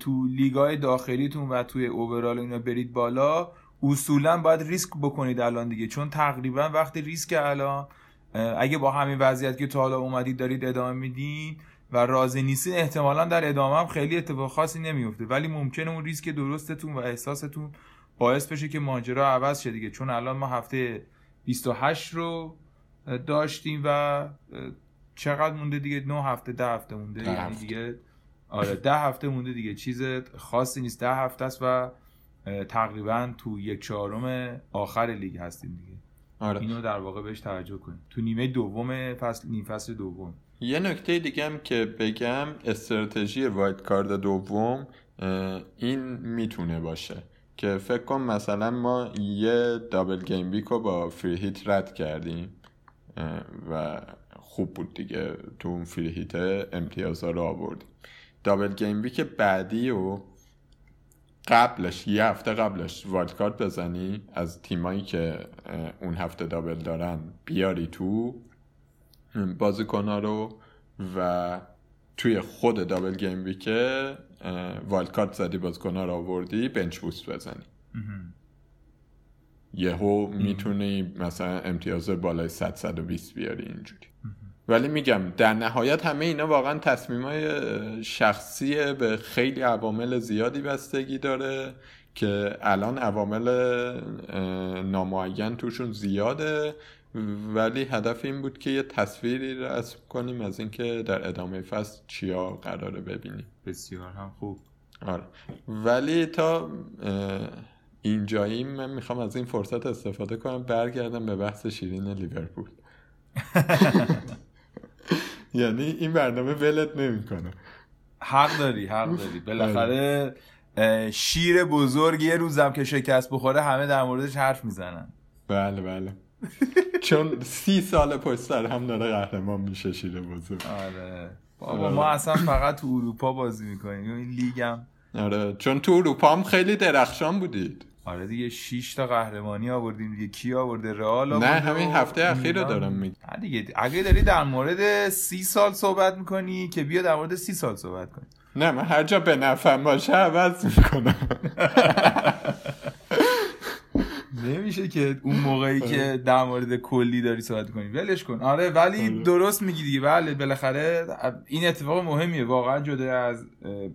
تو لیگای داخلیتون و توی اوورال اینا برید بالا اصولا باید ریسک بکنید الان دیگه. چون تقریبا وقتی ریسک الان. اگه با همین وضعیت که تا حالا اومدید دارید ادامه میدین و راضی نیستین احتمالا در ادامه هم خیلی اتفاق خاصی نمیفته. ولی ممکنه اون ریسک درستتون و احساستون باعث بشه که ماجرا عوض شه دیگه. چون الان ما هفته 28 رو داشتیم و چقدر مونده دیگه؟ نه هفته ده هفته مونده ده یعنی هفته. دیگه. آره ده هفته مونده دیگه. چیز خاصی نیست. ده هفته است و تقریبا تو یک چهارم آخر لیگ هستیم دیگه. آره. اینو در واقع بهش توجه کنیم. تو نیمه دوم فصل نیم فصل دوم. یه نکته دیگه هم که بگم استراتژی wild card دوم این می‌تونه باشه که فکر کن مثلا ما یه double gameweek رو با free hit رد کردیم و خوب بود دیگه تو اون free hit امتیازها رو آوردیم. double gameweek بعدی و قبلش یه هفته قبلش wild card بزنی از تیمایی که اون هفته double دارن بیاری تو. بازیکنها رو و توی خود double gameweek ه wild card زدی بازیکنها رو آوردی bench boost بزنی. یهو می‌تونی مثلا امتیاز بالای 100 120 بیاری اینجوری. ولی میگم در نهایت همه اینا واقعا تصمیمای شخصی به خیلی عوامل زیادی بستگی داره که الان عوامل نامعین توشون زیاده ولی هدف این بود که یه تصویری رسم کنیم از اینکه در ادامه فصل چیا قراره ببینیم. بسیار هم خوب. آره. ولی تا اه، اینجایی من می‌خوام از این فرصت استفاده کنم برگردم به بحث شیرین لیورپول. <laughs> یعنی این برنامه ولت نمی‌کنه. حق داری حق داری. بالاخره شیر بزرگ یه روزم که شکست بخوره همه در موردش حرف می‌زنن. بله بله. چون سی سال پشت سر هم داره قهرمان میشه شیر بزرگ. آره. بابا ما اصلا فقط تو اروپا بازی می‌کنیم. این لیگم آره. چون تو اروپا هم خیلی درخشان بودید. آره دیگه 6 تا قهرمانی آوردیم دیگه. کی آورده؟ رئال نه آورده همین و هفته اخیر رو. دارم میگم. نه دیگه. اگه داری در مورد سی سال صحبت می‌کنی که بیا در مورد سی سال صحبت کنی نه من هر جا به نفعم باشه عوض می‌کنم. <laughs> نمیشه که اون موقعی که در مورد کلی داری صحبت کنی ولش کن. آره ولی درست میگی دیگه. بله بالاخره این اتفاق مهمیه. واقعا جدا از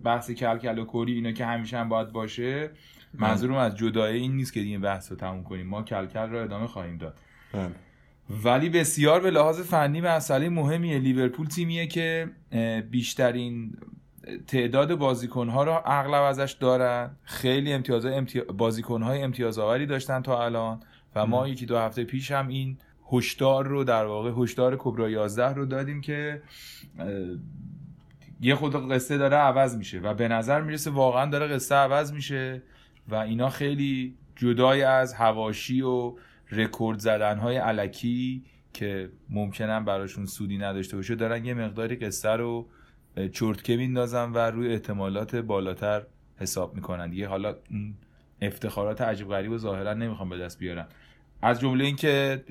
بحث کلکل و کوری اینا که همیشه هم باید باشه منظورم از جدای این نیست که دیگه بحث رو تموم کنیم. ما کلکل رو ادامه خواهیم داد. بله. ولی بسیار به لحاظ فنی مسئله مهمیه. لیورپول تیمیه که بیشترین تعداد بازیکنها رو اغلب ازش دارن. خیلی امتیاز امتی... بازیکنهای امتیاز آوری داشتن تا الان و ما یکی دو هفته پیش هم این هشدار رو در واقع هشدار کبرا 11 رو دادیم که یه خود قصه داره عوض میشه و به نظر می‌رسه واقعا داره قصه عوض میشه و اینا خیلی جدای از هواشی و رکورد زدن های علکی که ممکنن براشون سودی نداشته باشه دارن یه مقداری قصه رو چرتکه میندازن و روی احتمالات بالاتر حساب می‌کنن. دیگه حالا افتخارات عجیب غریب و ظاهرا نمی‌خوام به دست بیارن از جمله اینکه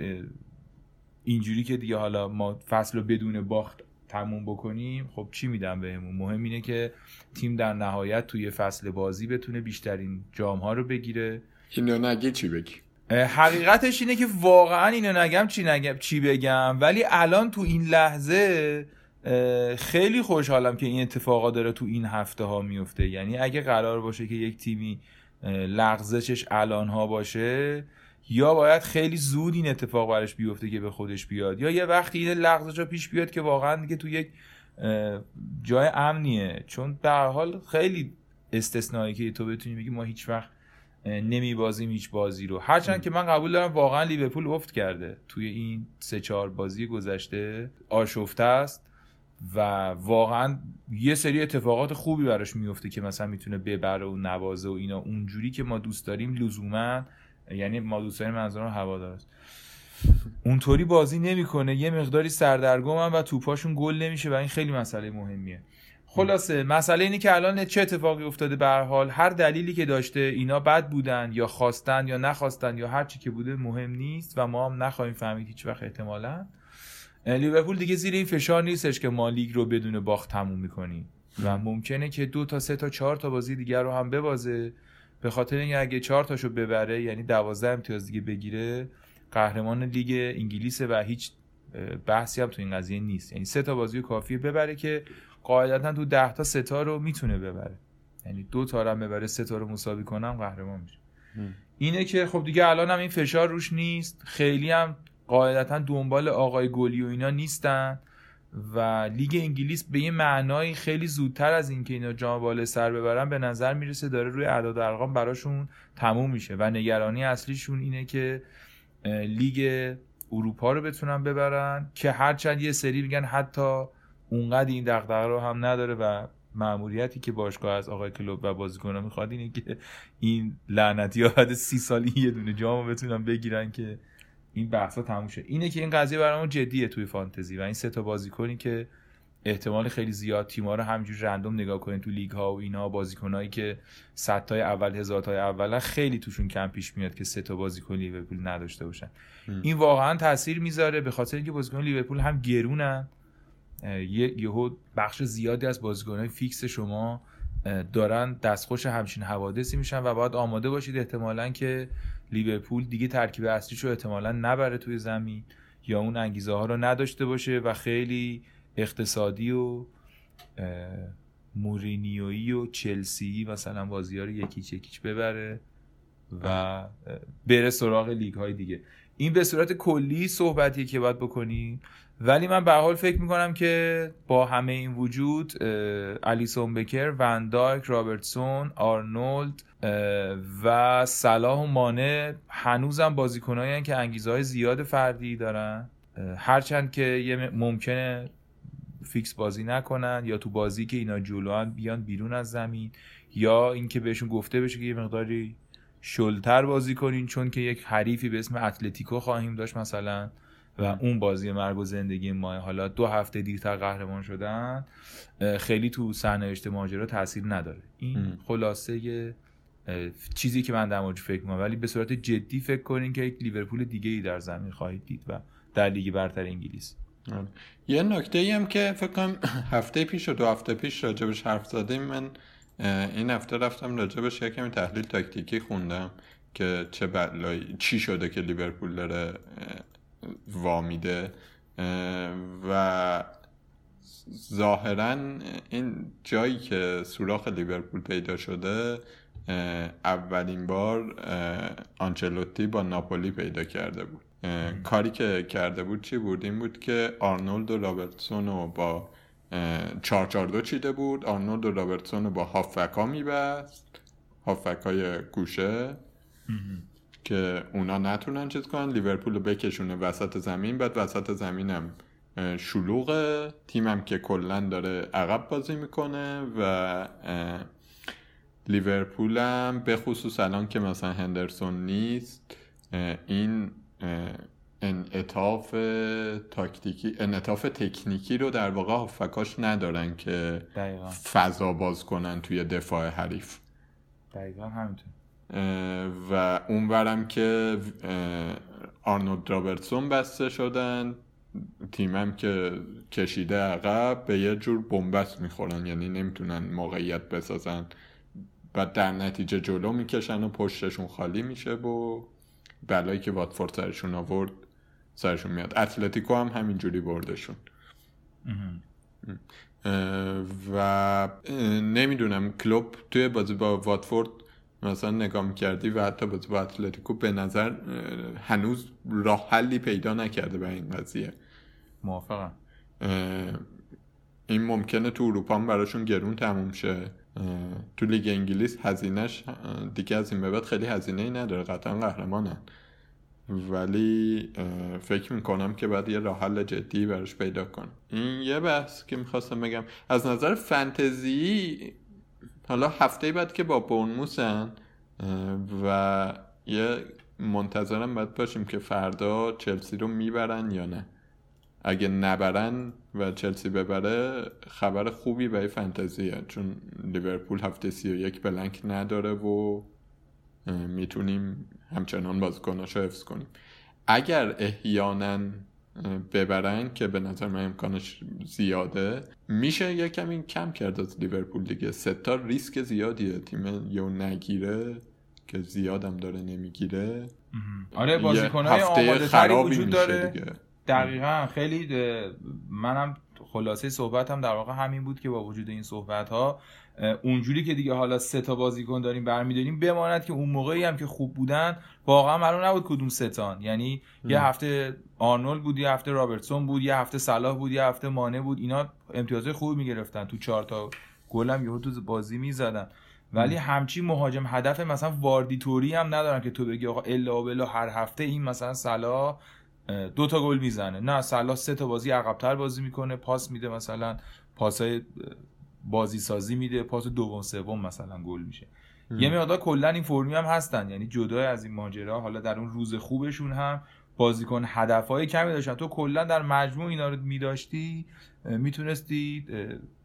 اینجوری که دیگه حالا ما فصل رو بدون باخت تموم بکنیم خب چی میدن بهمون؟ مهم اینه که تیم در نهایت توی فصل بازی بتونه بیشترین جام ها رو بگیره. اینو نگی چی بگی؟ حقیقتش اینه که واقعا اینو نگم چی نگم چی بگم؟ ولی الان تو این لحظه خیلی خوشحالم که این اتفاقا داره تو این هفته ها میفته. یعنی اگه قرار باشه که یک تیمی لغزشش الان ها باشه یا باید خیلی زود این اتفاق برش بیفته که به خودش بیاد یا یه وقتی این لغزش رو پیش بیاد که واقعا دیگه تو یک جای امنیه. چون به حال خیلی استثنایی که تو بتونی بگی ما هیچ وقت نمی بازیم هیچ بازی رو. هرچند که من قبول دارم واقعا لیورپول افت کرده. توی این سه چهار بازی گذشته آشفته است. و واقعا یه سری اتفاقات خوبی براش میفته که مثلا می‌تونه ببره و نوازه و اینا. اونجوری که ما دوست داریم لزوما یعنی ما دوست داریم منظورم هوادار است. اونطوری بازی نمی‌کنه. یه مقداری سردرگمن و توپاشون گل نمیشه و این خیلی مسئله مهمیه. خلاصه مسئله اینه که الان چه اتفاقی افتاده؟ به حال هر دلیلی که داشته اینا بد بودن یا خواستن یا نخواستن یا هر چی که بوده مهم نیست و ما هم نخواهیم فهمید هیچ وقت احتمالا. لیورپول دیگه زیر این فشار نیستش که ما لیگ رو بدون باخت تموم می‌کنیم و ممکنه که دو تا سه تا چهار تا بازی دیگر رو هم ببازه. به خاطر اینکه اگه چهار تاشو ببره یعنی دوازده امتیاز دیگه بگیره قهرمان لیگ انگلیسه و هیچ بحثی هم تو این قضیه نیست. یعنی سه تا بازی کافیه ببره که قاعدتا تو ده تا سه تا رو می‌تونه ببره. یعنی دو تا رو ببره سه تا رو مساوی کنم قهرمان میشه. اینه که خب دیگه الان هم این فشار روش نیست. خیلی هم قاعدتا دنبال آقای گلی و اینا نیستن و لیگ انگلیس به یه معنایی خیلی زودتر از اینکه اینا جام بالا سر ببرن به نظر می‌رسه داره روی اعداد ارقام براشون تموم میشه و نگرانی اصلیشون اینه که لیگ اروپا رو بتونن ببرن که هرچند یه سری میگن حتی اونقدر این دغدغه رو هم نداره و مأموریتی که باشگاه از آقای کلوب و بازیکن‌ها می‌خواد اینه که این لعنتی ها بعد سی سالی یه دونه جام رو بتونن بگیرن که این بحثا تموم شه. اینه که این قضیه برامون جدیه توی فانتزی و این سه تا بازیکنی که احتمال خیلی زیاد تیم‌ها رو همجور random نگاه کنین تو لیگ ها و اینا بازیکنایی که صد تای اول هزار تای اول خیلی توشون کم پیش میاد که سه تا بازیکن لیورپول نداشته باشن. این واقعا تاثیر می‌ذاره به خاطر اینکه بازیکن لیورپول هم گرونن. یهو بخش زیادی از بازیکن‌های fix شما دارن دستخوش همچین حوادثی میشن و باید آماده باشید احتمالا که لیورپول دیگه ترکیب اصلیش رو احتمالا نبره توی زمین یا اون انگیزه ها رو نداشته باشه و خیلی اقتصادی و مورینیویی و چلسی مثلا بازی ها رو یکیچ یکیچ ببره و بره سراغ لیگ های دیگه. این به صورت کلی صحبتیه که باید بکنیم ولی من به حال فکر می‌کنم که با همه این وجود الیسون بکر وندایک رابرتسون آرنولد و صلاح و مانه هنوزم بازیکنایی که انگیزه های زیاد فردی دارن. هرچند که یه ممکنه فیکس بازی نکنن یا تو بازی که اینا جلوان بیان بیرون از زمین یا اینکه بهشون گفته بشه که یه مقداری شلتر بازی کنین چون که یک حریفی به اسم اتلتیکو خواهیم داشت مثلا و اون بازی مرگ و زندگی ما. حالا دو هفته دیرتر قهرمان شدن خیلی تو سرنوشت ماجرا تاثیر نداره. این. خلاصه چیزی که من در موردش فکر می‌کنم. ولی به صورت جدی فکر کنین که یک لیورپول دیگه ای در زمین خواهید دید و در لیگ برتر انگلیس. آره. یه نکته ای هم که فکر کنم هفته پیش و دو هفته پیش راجبش حرف زدیم من این هفته رفتم راجبش یه کمی تحلیل تاکتیکی خوندم که چه بلایی چی شده که لیورپول داره وامیده و ظاهرا این جایی که سوراخ لیورپول پیدا شده اولین بار آنچلوتی با ناپولی پیدا کرده بود. کاری که کرده بود چی بود؟ این بود که آرنولد و رابرتسون رو با چار چار دو چیده بود. آرنولد و رابرتسون رو با هافبک ها میبست. هافبک های گوشه که اونا نتونن چیز کنن. لیورپول رو بکشونه وسط زمین. بعد وسط زمینم شلوغه. تیمم که کلا داره عقب بازی می‌کنه و لیورپول هم به خصوص الان که مثلا هندرسون نیست این انعطاف تاکتیکی انعطاف تکنیکی رو در واقع هافکاش ندارن که دقیقا. فضا باز کنن توی دفاع حریف. دقیقا همینطور. و اونورم که آرنولد رابرتسون بسته شدن تیمم که کشیده عقب به یه جور بنبست می‌خورن یعنی نمی‌تونن موقعیت بسازن. و در نتیجه جلو می‌کشن و پشتشون خالی میشه و بلایی که واتفورد سرشون آورد سرشون میاد. اتلتیکو هم همینجوری بردشون. و نمی‌دونم کلوب توی بازی با واتفورد مثلا نگاه می‌کردی و حتی بازی با اتلتیکو به نظر هنوز راه حلی پیدا نکرده به این قضیه. موافقم. این ممکنه تو اروپا هم براشون گرون تموم شه. تو لیگ انگلیس هزینهش دیگه از این به بعد خیلی هزینه ای نداره قطعا قهرمانن. ولی فکر می‌کنم که باید یه راه حل جدی براش پیدا کنم. این یه بحث که می‌خواستم بگم. از نظر فنتزی حالا هفته بعد که با بورنموسن و یه منتظرم باید باشیم که فردا چلسی رو می‌برن یا نه. اگه نبرن و چلسی ببره خبر خوبی برای فانتزیه چون لیورپول هفته سی و یک بلنک نداره و می‌تونیم همچنان بازیکناش رو حفظ کنیم. اگر احیانا ببرن که به نظر من امکانش زیاده میشه یه کمی کم کرد از لیورپول دیگه. ستا ریسک زیادیه. تیم یو نگیره که زیادم داره نمی‌گیره. آره بازیکنهای آماده خرابی وجود داره. دیگه. دقیقا. خیلی منم خلاصه صحبت هم در واقع همین بود که با وجود این صحبت ها اونجوری که دیگه حالا سه تا بازیکن داریم برمیداریم بماند که اون موقعی هم که خوب بودن واقعا معلوم نبود کدوم ستان یعنی یه هفته آرنولد بود یه هفته رابرتسون بود یه هفته صلاح بود یه هفته مانه بود. اینا امتیازهای خوبی می‌گرفتن. تو چهار تا گل هم یهو تو بازی می‌زدن. ولی همچی مهاجم هدف مثلا واردیتوری هم ندارن که تو بگی آقا الا بلا هر هفته این مثلا صلاح دو تا گل می‌زنه. نه صلاح سه تا بازی عقبتر بازی می‌کنه. پاس میده مثلا پاسای بازی سازی میده. پاس دوم سوم مثلا گل میشه. یه مقدار کلا این فرمی هم هستن. یعنی جدا از این ماجرا. حالا در اون روز خوبشون هم بازیکن هدفهای کمی داشتن. تو کلا در مجموع اینا رو میداشتی می‌تونستی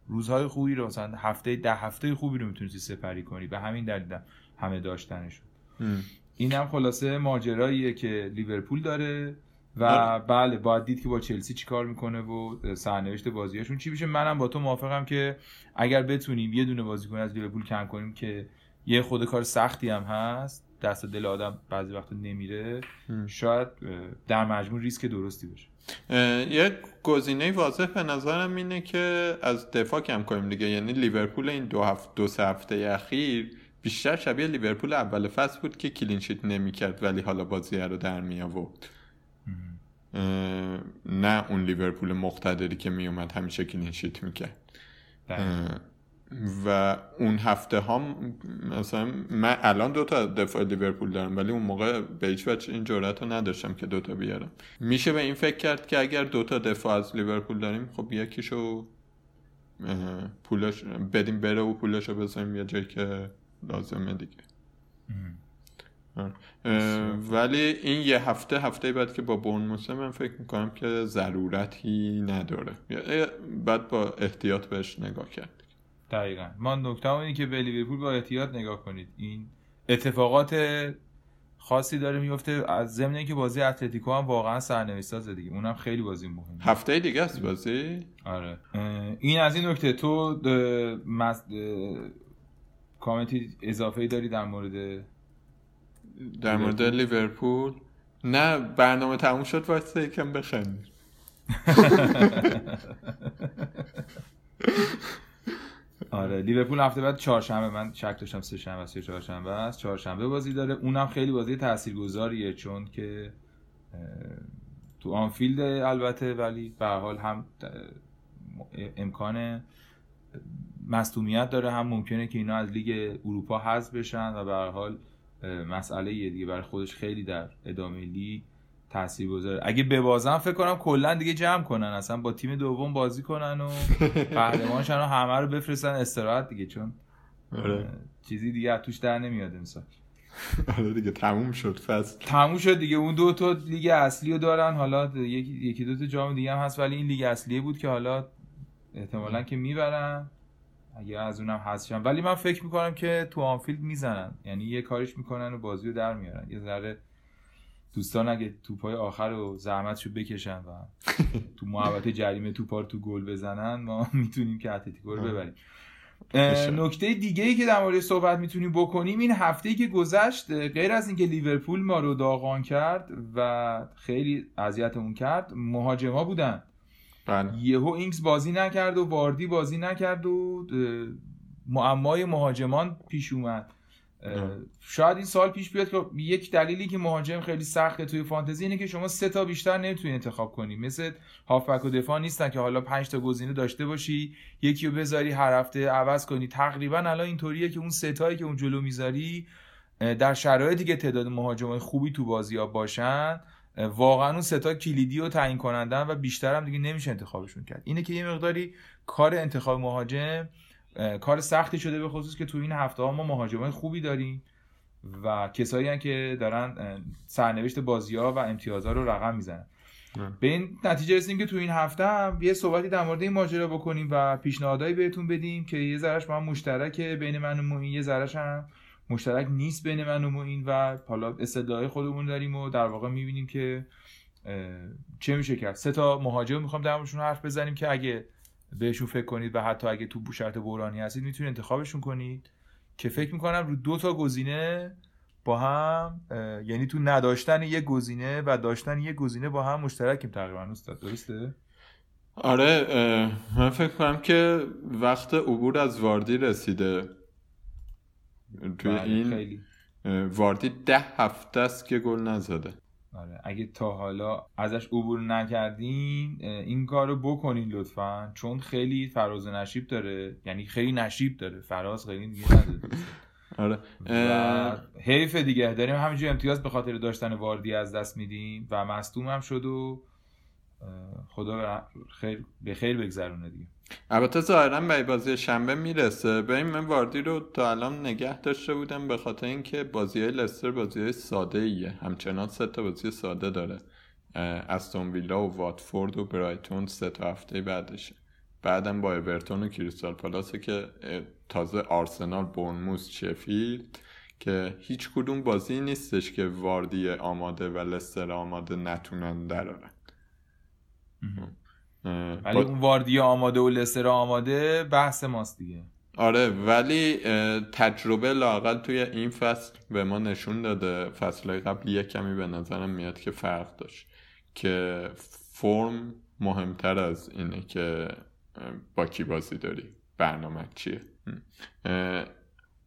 روزهای خوبی رو مثلا هفته ده هفته خوبی رو می‌تونستی سپری کنی. به همین دلیل هم همه داشتنشون. ام. این هم خلاصه ماجراییه که لیورپول داره. و آره. بله باید دید که با چلسی چیکار می‌کنه و سرنوشت بازیاشون چی میشه منم با تو موافقم که اگر بتونیم یه دونه بازیکن از لیورپول کم کنیم که یه خود کار سختی هم هست دست دل آدم بعضی وقت نمیره. شاید در مجموع ریسک درستی باشه یه گزینه واضح به نظرم اینه که از دفاع کم کنیم دیگه یعنی لیورپول این دو هفته دو سه هفته اخیر بیشتر شبیه لیورپول اول فصل بود که کلینشیت نمی‌کرد ولی حالا بازی رو در می آورد نه اون لیورپول مقتدری که میومد همیشه کلینشیت می‌کرد. دقیقاً. و اون هفته ها مثلا من الان دو تا دفاع لیورپول دارم ولی اون موقع به هیچ وجه این جرأت رو نداشتم که دوتا بیارم. میشه به این فکر کرد که اگر دوتا دفاع از لیورپول داریم خب یکیشو پولش بدیم بره و پولش رو بذاریم یه جایی که لازمه دیگه. ولی این یه هفته هفته بعد که با بورنموثه من فکر می‌کنم که ضرورتی نداره. بعد با احتیاط بهش نگاه کرد. دقیقا. ما نکته اینه که به لیورپول با احتیاط نگاه کنید. این اتفاقات خاصی داره میفته از ضمن اینکه بازی اتلتیکو هم واقعا سرنوشت سازه دیگه. اونم خیلی بازی مهمه. هفته دیگه است بازی؟ آره. این از این نکته. تو. اه، کامنتی اضافه داری در مورد در مورد لیورپول. نه برنامه تموم شد واسه یکم بخند <laughs> آره لیورپول هفته بعد چهارشنبه من شک داشتم سه شنبه سه چهارشنبه است. چهارشنبه بازی داره. اونم خیلی بازی تاثیرگذاریه چون که تو آنفیلد البته ولی به هر حال هم امکان مصدومیت داره. هم ممکنه که اینا از لیگ اروپا حذف بشن و به هر حال مسئله یه دیگه برای خودش خیلی در ادامه لیگ تاثیر گذاره اگه ببازن فکر کنم کلا دیگه جمع کنن اصلا با تیم دوم بازی کنن و <laughs> قهرمانشن و همه رو بفرستن استراحت دیگه چون آره. چیزی دیگه توش در نمیاد امسال. آره دیگه تموم شد فصل. تموم شد دیگه. اون دو تا لیگ اصلی رو دارن. حالا یکی یکی دو تا جام دیگه هم هست ولی این لیگ اصلیه بود که حالا احتمالا که می‌برن. اگه از اونم هستشن ولی من فکر می‌کنم که تو آنفیلد می‌زنن. یعنی یه کارش می‌کنن و بازی رو در میارن. یه ذره دوستان اگه توپای آخر رو زحمتشو بکشن و <laughs> تو محوطه جریمه توپا رو تو گل بزنن ما <laughs> می‌تونیم که اتلتیکو رو ببریم. نکته دیگه ای که در مورد صحبت می‌تونیم بکنیم این هفته ای که گذشت غیر از اینکه لیورپول ما رو داغان کرد و خیلی اذیتمون کرد مهاجما بودن. بله. یهو اینکس بازی نکرد و واردی بازی نکرد و معمای مهاجمان پیش اومد. شاید این سال پیش بیاد که یک دلیلی که مهاجم خیلی سخته توی فانتزی اینه که شما سه تا بیشتر نمی‌تونی انتخاب کنی. مثل هافبک و دفاع نیستن که حالا پنج تا گزینه داشته باشی یکی رو بذاری هر هفته عوض کنی. تقریبا الان اینطوریه که اون سه تایی که اون جلو می‌ذاری در شرایطی که تعداد مهاجمای خوبی تو بازی ها باشن اه، واقعا اون ستا کلیدی و تعیین کنندن و بیشتر هم دیگه نمیشه انتخابشون کرد اینه که یه مقداری کار انتخاب مهاجم کار سختی شده به خصوص که تو این هفته ها ما مهاجمای خوبی داریم و کسایی هم که دارن سرنوشت بازی ها و امتیازها رو رقم می‌زنن. به این نتیجه رسیدیم که تو این هفته هم یه صحبتی در مورد این ماجرا بکنیم و پیشنهادهایی بهتون بدیم که یه ذرهش با هم مشترکه بین من و یه ذرهش هم مشترک نیست بین من و معین و حالا استدلال خودمون داریم و در واقع می‌بینیم که چه میشه کرد. سه تا مهاجم می‌خوام در موردشون حرف بزنیم که اگه بهشون فکر کنید و حتی اگه تو شرط بحرانی هستید می‌تونید انتخابشون کنید. که فکر می‌کنم رو دو تا گزینه با هم یعنی تو نداشتن یه گزینه و داشتن یه گزینه با هم مشترکیم تقریبا استاد. درسته؟ آره من فکر کنم که وقت عبور از واردی رسیده. توی بله، این خیلی. واردی ده هفته است که گل نزده. آره اگه تا حالا ازش عبور نکردین این کار رو بکنین لطفا چون خیلی فراز و نشیب داره. یعنی خیلی نشیب داره. فراز خیلی دیگه نداره <laughs> آره. و حیف دیگه. داریم همینجور امتیاز به خاطر داشتن واردی از دست میدیم و مصدوم هم شد و خدا به خیر به خیر بگذرونه دیگه. البته ظاهرا به بازی شنبه می‌رسه. ببین من واردی رو تا الان نگه داشته بودم به خاطر اینکه بازی های لستر بازی های ساده ایه. همچنان سه تا بازی ساده داره. استون ویلا و واتفورد و برایتون سه تا هفته بعدشه. بعدم با اورتون و کریستال پالاسه که تازه آرسنال برنموس شفیلد که هیچ کدوم بازی نیستش که واردی آماده و لستر آماده نتونن درارن. ولی با- اون واردی آماده و لستر آماده بحث ماست دیگه. آره ولی تجربه لاقل توی این فصل به ما نشون داده. فصل قبل یک کمی به نظرم میاد که فرق داشت که فرم مهمتر از اینه که با کی بازی داری برنامه چیه.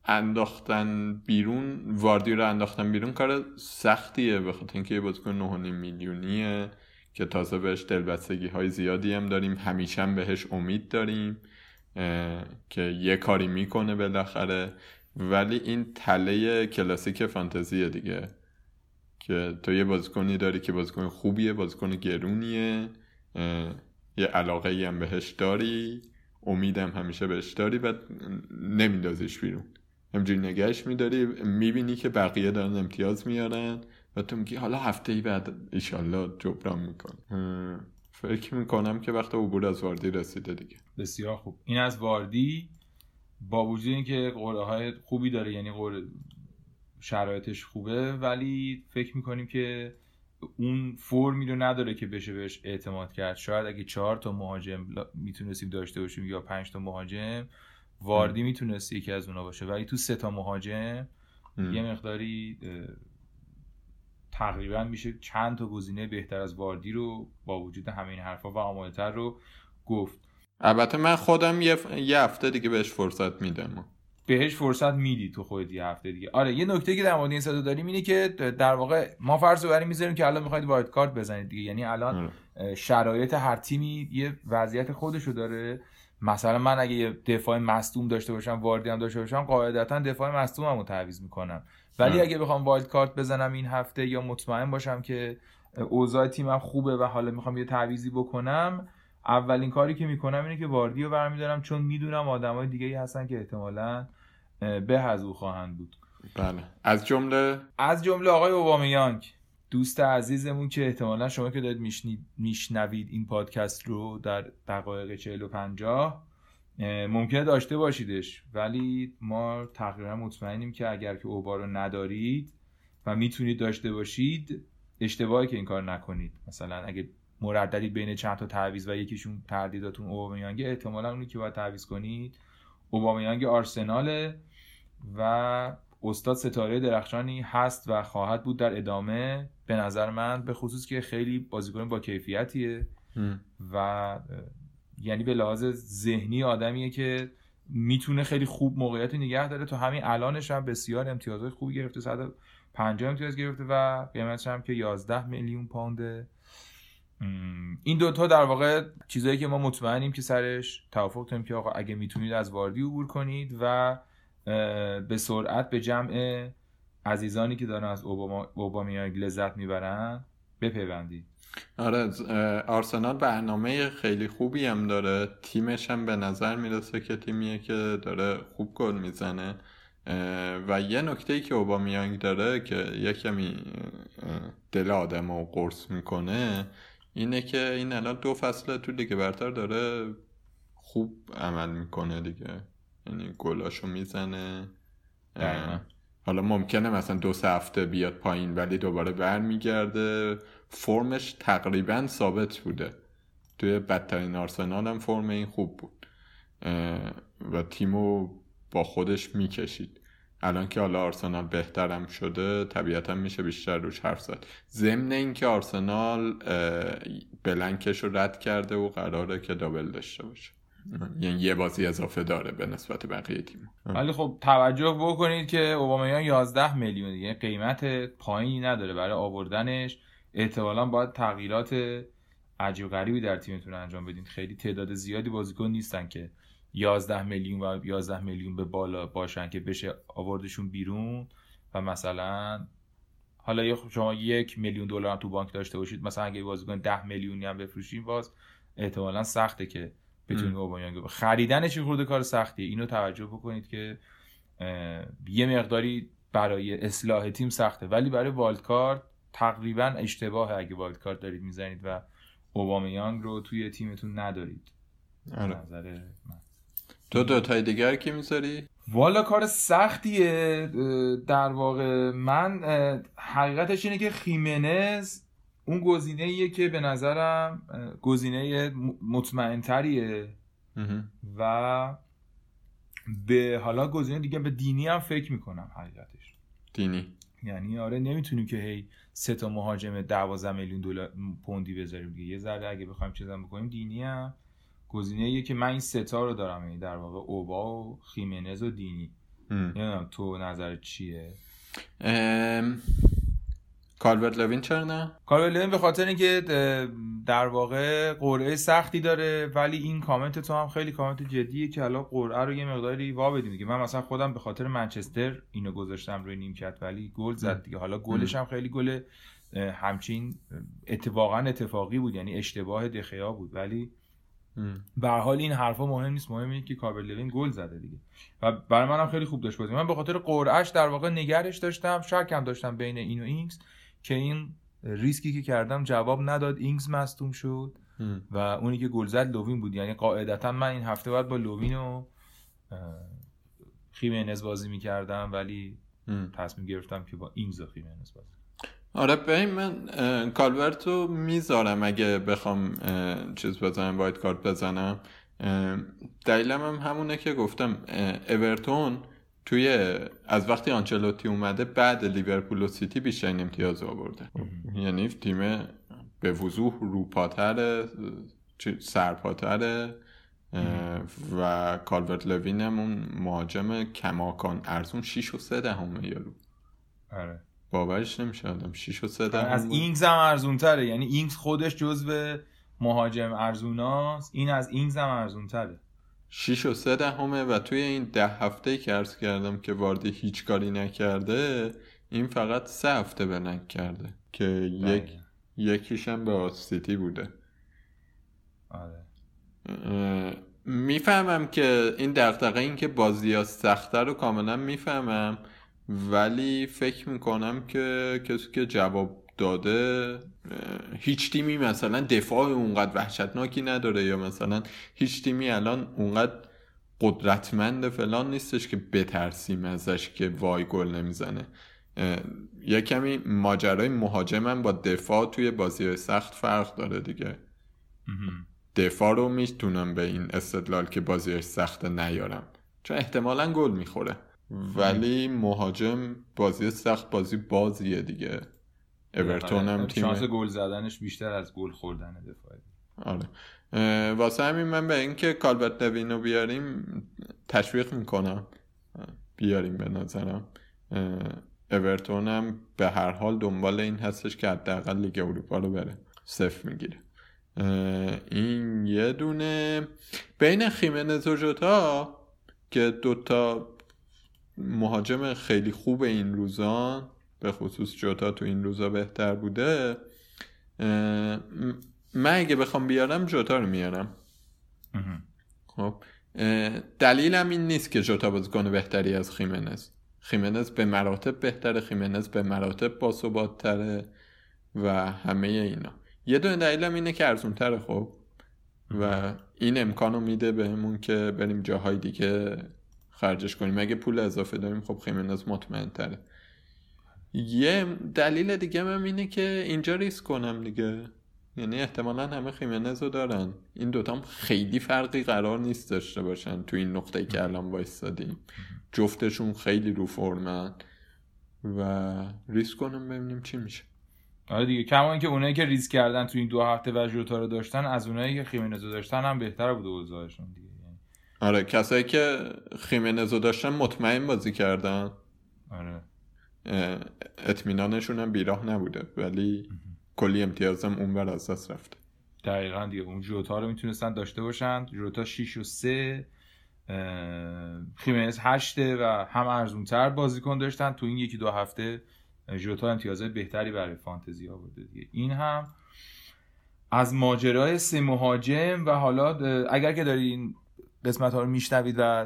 انداختن بیرون واردی رو انداختن بیرون کار سختیه به خاطر اینکه یه بازیکن 9.5 میلیونیه. که تازه بهش دلبستگی های زیادی هم داریم. همیشه هم بهش امید داریم که یه کاری می‌کنه بالاخره. ولی این تله کلاسیک فانتزیه دیگه که تو یه بازیکنی داری که بازیکن خوبیه بازیکن گرونیه یه علاقه هم بهش داری امیدم همیشه بهش داری و نمیندازیش بیرون. همجوری نگهش میداری می‌بینی که بقیه دارن امتیاز میارن. و تو میگی حالا هفته ای بعد ایشالله جبران میکن فکر می‌کنم که وقت عبور از واردی رسیده دیگه. بسیار خوب. این از واردی با وجود اینکه قرعه های خوبی داره یعنی قرعه شرایطش خوبه ولی فکر می‌کنیم که اون فرمی رو نداره که بشه بهش اعتماد کرد. شاید اگه چهار تا مهاجم می‌تونستیم داشته باشیم یا پنج تا مهاجم واردی می‌تونست یکی از اونا باشه. ولی تو سه تا مهاجم ام. یه مقداری تقریبا میشه چند تا گزینه بهتر از واردی رو با وجود همه این حرفا و ایده‌آل‌تر رو گفت. البته من خودم یه, ف... یه هفته دیگه بهش فرصت میدم. بهش فرصت میدی تو خودت یه هفته دیگه. آره یه نکته که در مورد این سه تا داریم اینه که در واقع ما فرض رو می‌ذاریم که الان می‌خواید wild card بزنید دیگه. یعنی الان آره. شرایط هر تیمی یه وضعیت خودشو داره. مثلا من اگه یه دفاع مصدوم داشته باشم واردی هم داشته باشم قاعدتا دفاع مصدوممو تعویض می‌کنم. ولی. اگه بخوام وایلد کارت بزنم این هفته یا مطمئن باشم که اوضاع تیمم خوبه و حالا می‌خوام یه تعویضی بکنم اولین کاری که می‌کنم اینه که واردی رو برمیدارم چون می‌دونم آدمای دیگه ای هستن که احتمالاً به از او خواهند بود. بله. از جمله؟ از جمله آقای اوبامیانگ دوست عزیزمون که احتمالا شما که دارید میشنید میشنوید این پادکست رو در دقایق 40 و 50 ممکنه داشته باشیدش ولی ما تقریبا مطمئنیم که اگر که اوبا رو ندارید و می‌تونید داشته باشید اشتباهی که این کار نکنید. مثلا اگه مرددی بین چند تا تعویض و یکیشون تردیداتون اوبامیانگ احتمالا اونی که باید تعویض کنید اوبامیانگ آرسناله و استاد ستاره درخشانی هست و خواهد بود در ادامه به نظر من به خصوص که خیلی بازیکن با کیفیتیه و یعنی به لحاظ ذهنی آدمیه که می‌تونه خیلی خوب موقعیت نگه داره. تو همین الانش هم بسیار امتیازهای خوبی گرفته 150 امتیاز گرفته و قیمتش هم که 11 میلیون پونده. این دوتا در واقع چیزایی که ما مطمئنیم که سرش توافق کنیم که آقا اگه می‌تونید از واردی عبور کنید و به سرعت به جمع عزیزانی که دارن از اوباما اوبامیانگ لذت می‌برن بپیوندید. آره آرسنال برنامه خیلی خوبی هم داره. تیمش هم به نظر می‌رسه که تیمیه که داره خوب گل می‌زنه. و یه نکته ای که اوبامیانگ داره که یه کمی دل آدم رو قرص می‌کنه اینه که این الان دو فصل تو لیگ برتر داره خوب عمل می‌کنه دیگه. یعنی گلاشو می‌زنه. حالا ممکنه مثلا دو سه هفته بیاد پایین ولی دوباره برمیگرده. فرمش تقریبا ثابت بوده. توی بدترین آرسنال هم فرم این خوب بود. و تیمو با خودش می‌کشید. الان که حالا آرسنال بهترم شده طبیعتا میشه بیشتر روش حرف زد. ضمن اینکه آرسنال بلنکش رو رد کرده و قراره که دابل داشته باشه. یعنی یه بازی اضافه داره به نسبت بقیه تیم ولی خب توجه بکنید که اوبامیان 11 میلیون دیگه قیمت پایینی نداره برای آوردنش. احتمالا باید تغییرات عجیب غریبی در تیمتون انجام بدین. خیلی تعداد زیادی بازیکن نیستن که 11 میلیون و 11 میلیون به بالا باشن که بشه آوردشون بیرون و مثلا حالا شما یک میلیون دلار تو بانک داشته باشید مثلا اگه بازیکن 10 میلیونی هم بفروشین باز احتمالا سخته که بتونید اوبامیانگ خریدنش خورده کار سختیه اینو توجه بکنید که یه مقداری برای اصلاح تیم سخته. ولی برای والد کارت تقریبا اشتباه اگه والد کارت دارید می‌زنید و اوبامیانگ رو توی تیمتون ندارید. آره. نظر من. تو دوتای دیگر کی می‌ذاری؟ والا کار سختیه. در واقع من حقیقتش اینه که خیمنز اون گزینه ایه که به نظرم گزینه مطمئنتریه. و به حالا گزینه دیگه به دینی هم فکر می‌کنم حقیقتش. دینی. یعنی آره نمی‌تونیم که هی سه تا مهاجم 12 میلیون دلار پوندی بذاریم دیگه. یه ذره اگه بخوایم چیزا بکنیم دینی هم. گزینه که من این سه تا رو دارم یعنی در واقع اوبا و خیمنز و دینی. نمی‌دونم تو نظر چیه؟ ام... کالورت لوین چرا نه؟ کالورت لوین به خاطر اینکه در واقع قرعه سختی داره ولی این کامنت تو هم خیلی کامنت جدیه که حالا قرعه رو یه مقداری وا بدیم دیگه. من مثلا خودم به خاطر منچستر اینو گذاشتم روی نیمکت ولی گل زد دیگه. حالا گلش هم خیلی گل همچین اتفاقا اتفاقی بود یعنی اشتباه دخیا بود. ولی به حال این حرفا مهم نیست. مهم اینه که کالورت لوین گل زده دیگه. و برای منم خیلی خوب داشت بازی. من به خاطر قرعهش در واقع نگهش داشتم شکم داشتم بین این و اینگز که این ریسکی که کردم جواب نداد. اینگز مصدوم شد و اونی که گل زد لوین بود. یعنی قاعدتا من این هفته باید با لوین و خیمنز بازی می‌کردم ولی تصمیم گرفتم که با اینگز و خیمنز بازی آره ببین من کالورتو می‌ذارم اگه بخوام چیز بزنم wild card بزنم. دلیلم هم همونه که گفتم اورتون توی از وقتی آنچلوتی اومده بعد لیورپول و سیتی بیشترین امتیاز آورده. یعنی تیم به وضوح روپاتره سرپاتره و کالورت لوین هم اون مهاجم کماکان ارزون 6 و 3 دهمه یارو آره. باورش نمیشه آدم 6 و 3 دهم از. اینگز هم ارزون تره یعنی اینگز خودش جزو مهاجم ارزوناست. این از اینگز هم ارزون تره 6 و 3 دهمه و توی این ده هفته که عرض کردم که واردی هیچ کاری نکرده این فقط سه هفته blank کرده که یک یکیش هم به سیتی بوده. آره. می‌فهمم که این دقدقه این که بازی ها سخته رو کاملا می‌فهمم ولی فکر می‌کنم که کسی که جواب داده هیچ تیمی مثلا دفاع اونقدر وحشتناکی نداره یا مثلا هیچ تیمی الان اونقدر قدرتمند فلان نیستش که بترسیم ازش که وای گل نمی‌زنه. یه کمی ماجرای مهاجمم با دفاع توی بازی سخت فرق داره دیگه. دفاع رو می‌تونم به این استدلال که بازیش سخته نیارم. چون احتمالا گل می‌خوره. ولی مهاجم بازی سخت بازی بازیه دیگه. اورتون هم تیم شانس گل زدنش بیشتر از گل خوردن دفاعی. آره. واسه همین من به اینکه کالبرت دوینو بیاریم تشویق می‌کنم. بیاریم به نظرم. اورتون هم به هر حال دنبال این هستش که حداقل لیگ اروپا رو بره. صفر می‌گیره. این یه دونه. بین خیمنز و جوتا که دوتا مهاجم خیلی خوب این روزان به خصوص جوتا تو این روزا بهتر بوده من اگه بخوام بیارم جوتا رو میارم. خب دلیلم این نیست که جوتا بازیکن بهتری از خیمنز. خیمنز به مراتب بهتره خیمنز به مراتب باثبات تره و همه اینا. یه دونه دلیلم اینه که ارزون تره خب. و این امکانو میده بهمون که بریم جاهای دیگه خرجش کنیم. اگه پول اضافه داریم خب خیمنز مطمئن تره یه دلیل دیگه هم اینه که اینجا ریسک کنم دیگه. یعنی احتمالا همه خیمنز رو دارن. این دوتام خیلی فرقی قرار نیست داشته باشن تو این نقطه که الان وایستادیم. جفتشون خیلی رو فرمن و ریسک کنم ببینیم چی میشه. آره دیگه کما اینکه اونایی که ریسک کردن تو این دو هفته و جوتا رو داشتن از اونایی که خیمنز رو داشتن هم بهتر بوده اوضاعشون دیگه. یعنی آره کسایی که خیمنز رو داشتن مطمئن بازی کردن. آره. اطمینانشون هم بیراه نبوده ولی کلی امتیازم اونور از دست رفته دقیقا دیگه اون جوتا رو می‌تونستن داشته باشن. جوتا 6 و 3 خیمنز 8 و هم ارزونتر بازیکن داشتن. تو این یکی دو هفته جوتا امتیازات بهتری برای فانتزی آورده دیگه. این هم از ماجرای سه مهاجم و حالا اگر که دارین قسمت ها رو میشنوید و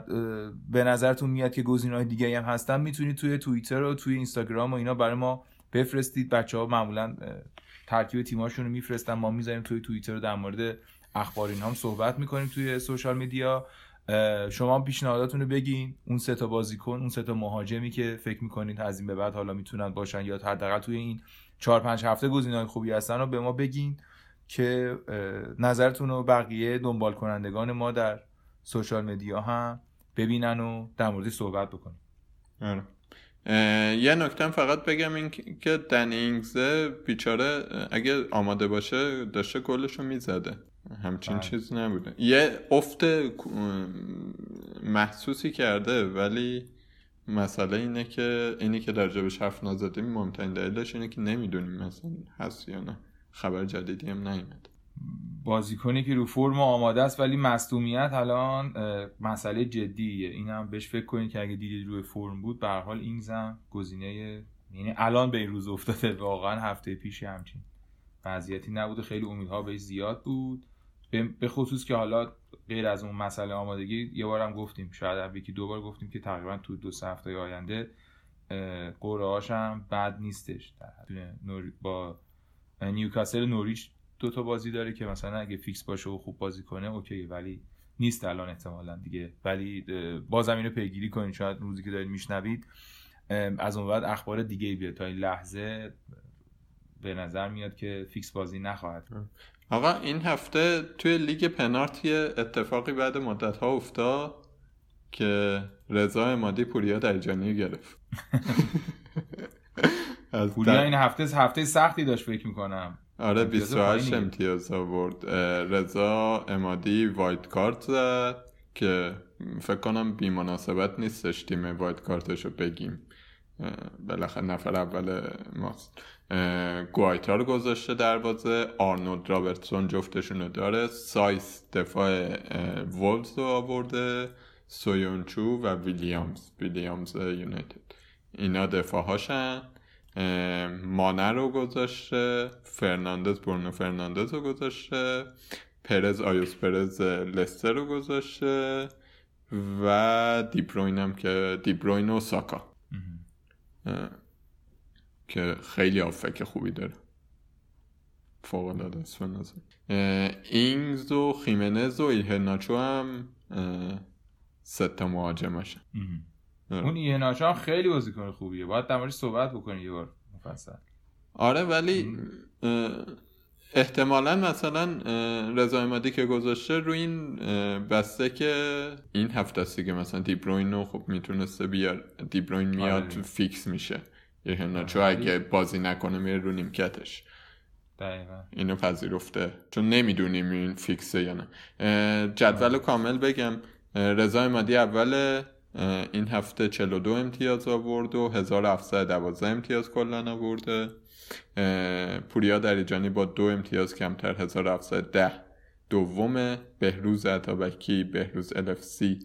به نظرتون میاد که گزینه های دیگه هم هستن می‌تونید توی توییتر و توی اینستاگرام و اینا برای ما بفرستید. بچه ها معمولا ترکیب تیماشون رو میفرستن. ما می‌ذاریم توی توییتر در مورد اخبار اینا هم صحبت می‌کنیم توی سوشال میدیا. شما پیشنهاداتون رو بگین. اون سه تا بازیکن اون سه تا مهاجمی که فکر می‌کنید از این به بعد حالا می‌تونن باشن یا حداقل توی این چهار پنج هفته گزینه‌های خوبی هستن رو به ما بگین که نظرتون رو بقیه دنبال کنندگان ما در سوشال مدیا هم ببینن و در موردش صحبت بکنیم آره. یه نکته فقط بگم این که- که دن اینگزه بیچاره اگه آماده باشه داشته گلشو می‌زده. همچین بله. چیز نبوده. یه افت محسوسی کرده ولی مسئله اینه که اینی که در جبش حرف نزدیم مهمترین دلیلش اینه که نمی‌دونیم مثلا هست یا نه. خبر جدیدی هم نیومد بازیکنی که رو فرم آماده است ولی مصدومیت الان مسئله جدیه. این هم بهش فکر کنید که اگه دیدید روی فرم بود به حال اینگز هم گزینه یعنی الان به این روز افتاده. واقعا هفته پیش همچین وضعیتی نبوده خیلی امیدها بهش زیاد بود. به- خصوص که حالا غیر از اون مسئله آمادگی یه بارم گفتیم شاید هم یکی دو بار گفتیم که تقریبا تو دو سه هفته آینده قرعه هم بد نیستش. با نیوکاسل نوریچ دو تا بازی داره که مثلا اگه فیکس باشه و خوب بازی کنه OK ولی نیست الان احتمالا دیگه. ولی بازم اینو پیگیری کنید. شاید روزی که دارید میشنوید از اون بعد اخبار دیگه بیاد. تا این لحظه به نظر میاد که فیکس بازی نخواهد. آقا این هفته توی لیگ پنارت یه اتفاقی بعد مدت ها افتاد که رضا امادی پوریا دریجانی گرفت. <laughs> <laughs> از پوریا در- این هفته هفته سختی داشت فکر می‌کنم. آره امتیاز 28 پایینی. امتیاز آورد. رضا امادی wild card زد که فکر کنم بی مناسبت نیستش تیم wild card ش رو بگیم بالاخره نفر اول ماست. گوایتا رو گذاشته دروازه. آرنولد رابرتسون جفتشون رو داره. سایس دفاع وولز رو آورده. سویونچو و ویلیامز. ویلیامز یونایتد. اینا دفاع هاشن مانه رو گذاشته فرناندز برونو فرناندز رو گذاشته پرز آیوس پرز لستر رو گذاشته و دیبروین هم که دیبروین و ساکا که خیلی pick خوبی داره فوق العاده است به نظر. اینگز و خیمنز و ایهناچو هم اه، سه تا مهاجمشن. اون یه ناچان خیلی بازیکن خوبیه. باید در صحبت بکنی یه بار مفصل. آره ولی احتمالا مثلا رضا امادی که گذاشته روی این بسته که این هفته است که مثلا دیبروین رو خب می‌تونسته بیار. دیبروین میاد آره. فیکس میشه. یه آره. اگه بازی نکنه میره رو نیمکتش. دقیقا. اینو پذیرفته. چون نمی‌دونیم این فیکسه یا نه. جدول رو کامل بگم. رضا امادی اول این هفته 42 امتیاز آورد و 1712 امتیاز کلا آورده. پوریا دریجانی با دو امتیاز کمتر 1710 دومه بهروز عطابکی بهروز الفسی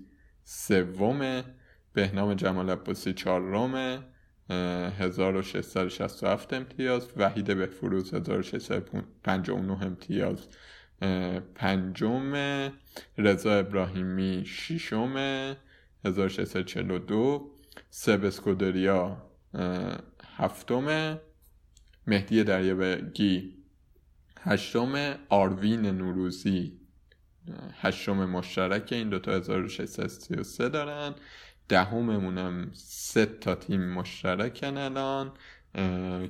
سومه بهنام جمال عباسی چهارمه اه، 1667 امتیاز. وحید بهفروز 1659 امتیاز. پنجم رضا ابراهیمی ششم 1642 سب اسکودریا اه، هفتم مهدی دریابگی هشتم آروین نوروزی هشتم مشترک این دوتا 1633 دارن. دهممونم سه تا تیم مشترکن الان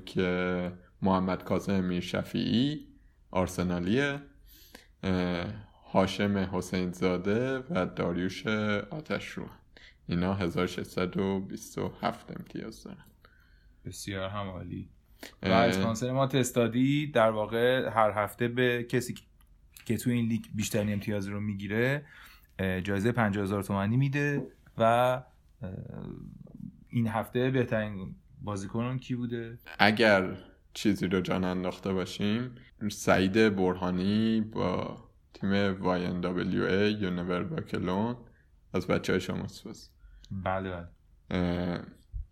که محمد کاظم میر شفیعی آرسنالیه هاشم حسین زاده و داریوش آتش رو اینا 1627 امتیاز دارن. بسیار هم عالی و اسپانسر ما تستادی در واقع هر هفته به کسی که- تو این لیگ بیشترین امتیاز رو می‌گیره جایزه 50 هزار تومانی میده و این هفته بهترین بازیکنون کی بوده؟ اگر چیزی رو جان انداخته باشیم سعید برهانی با تیم YNWA یونیور باکلون از بچه های شماست بس بله بله. اه،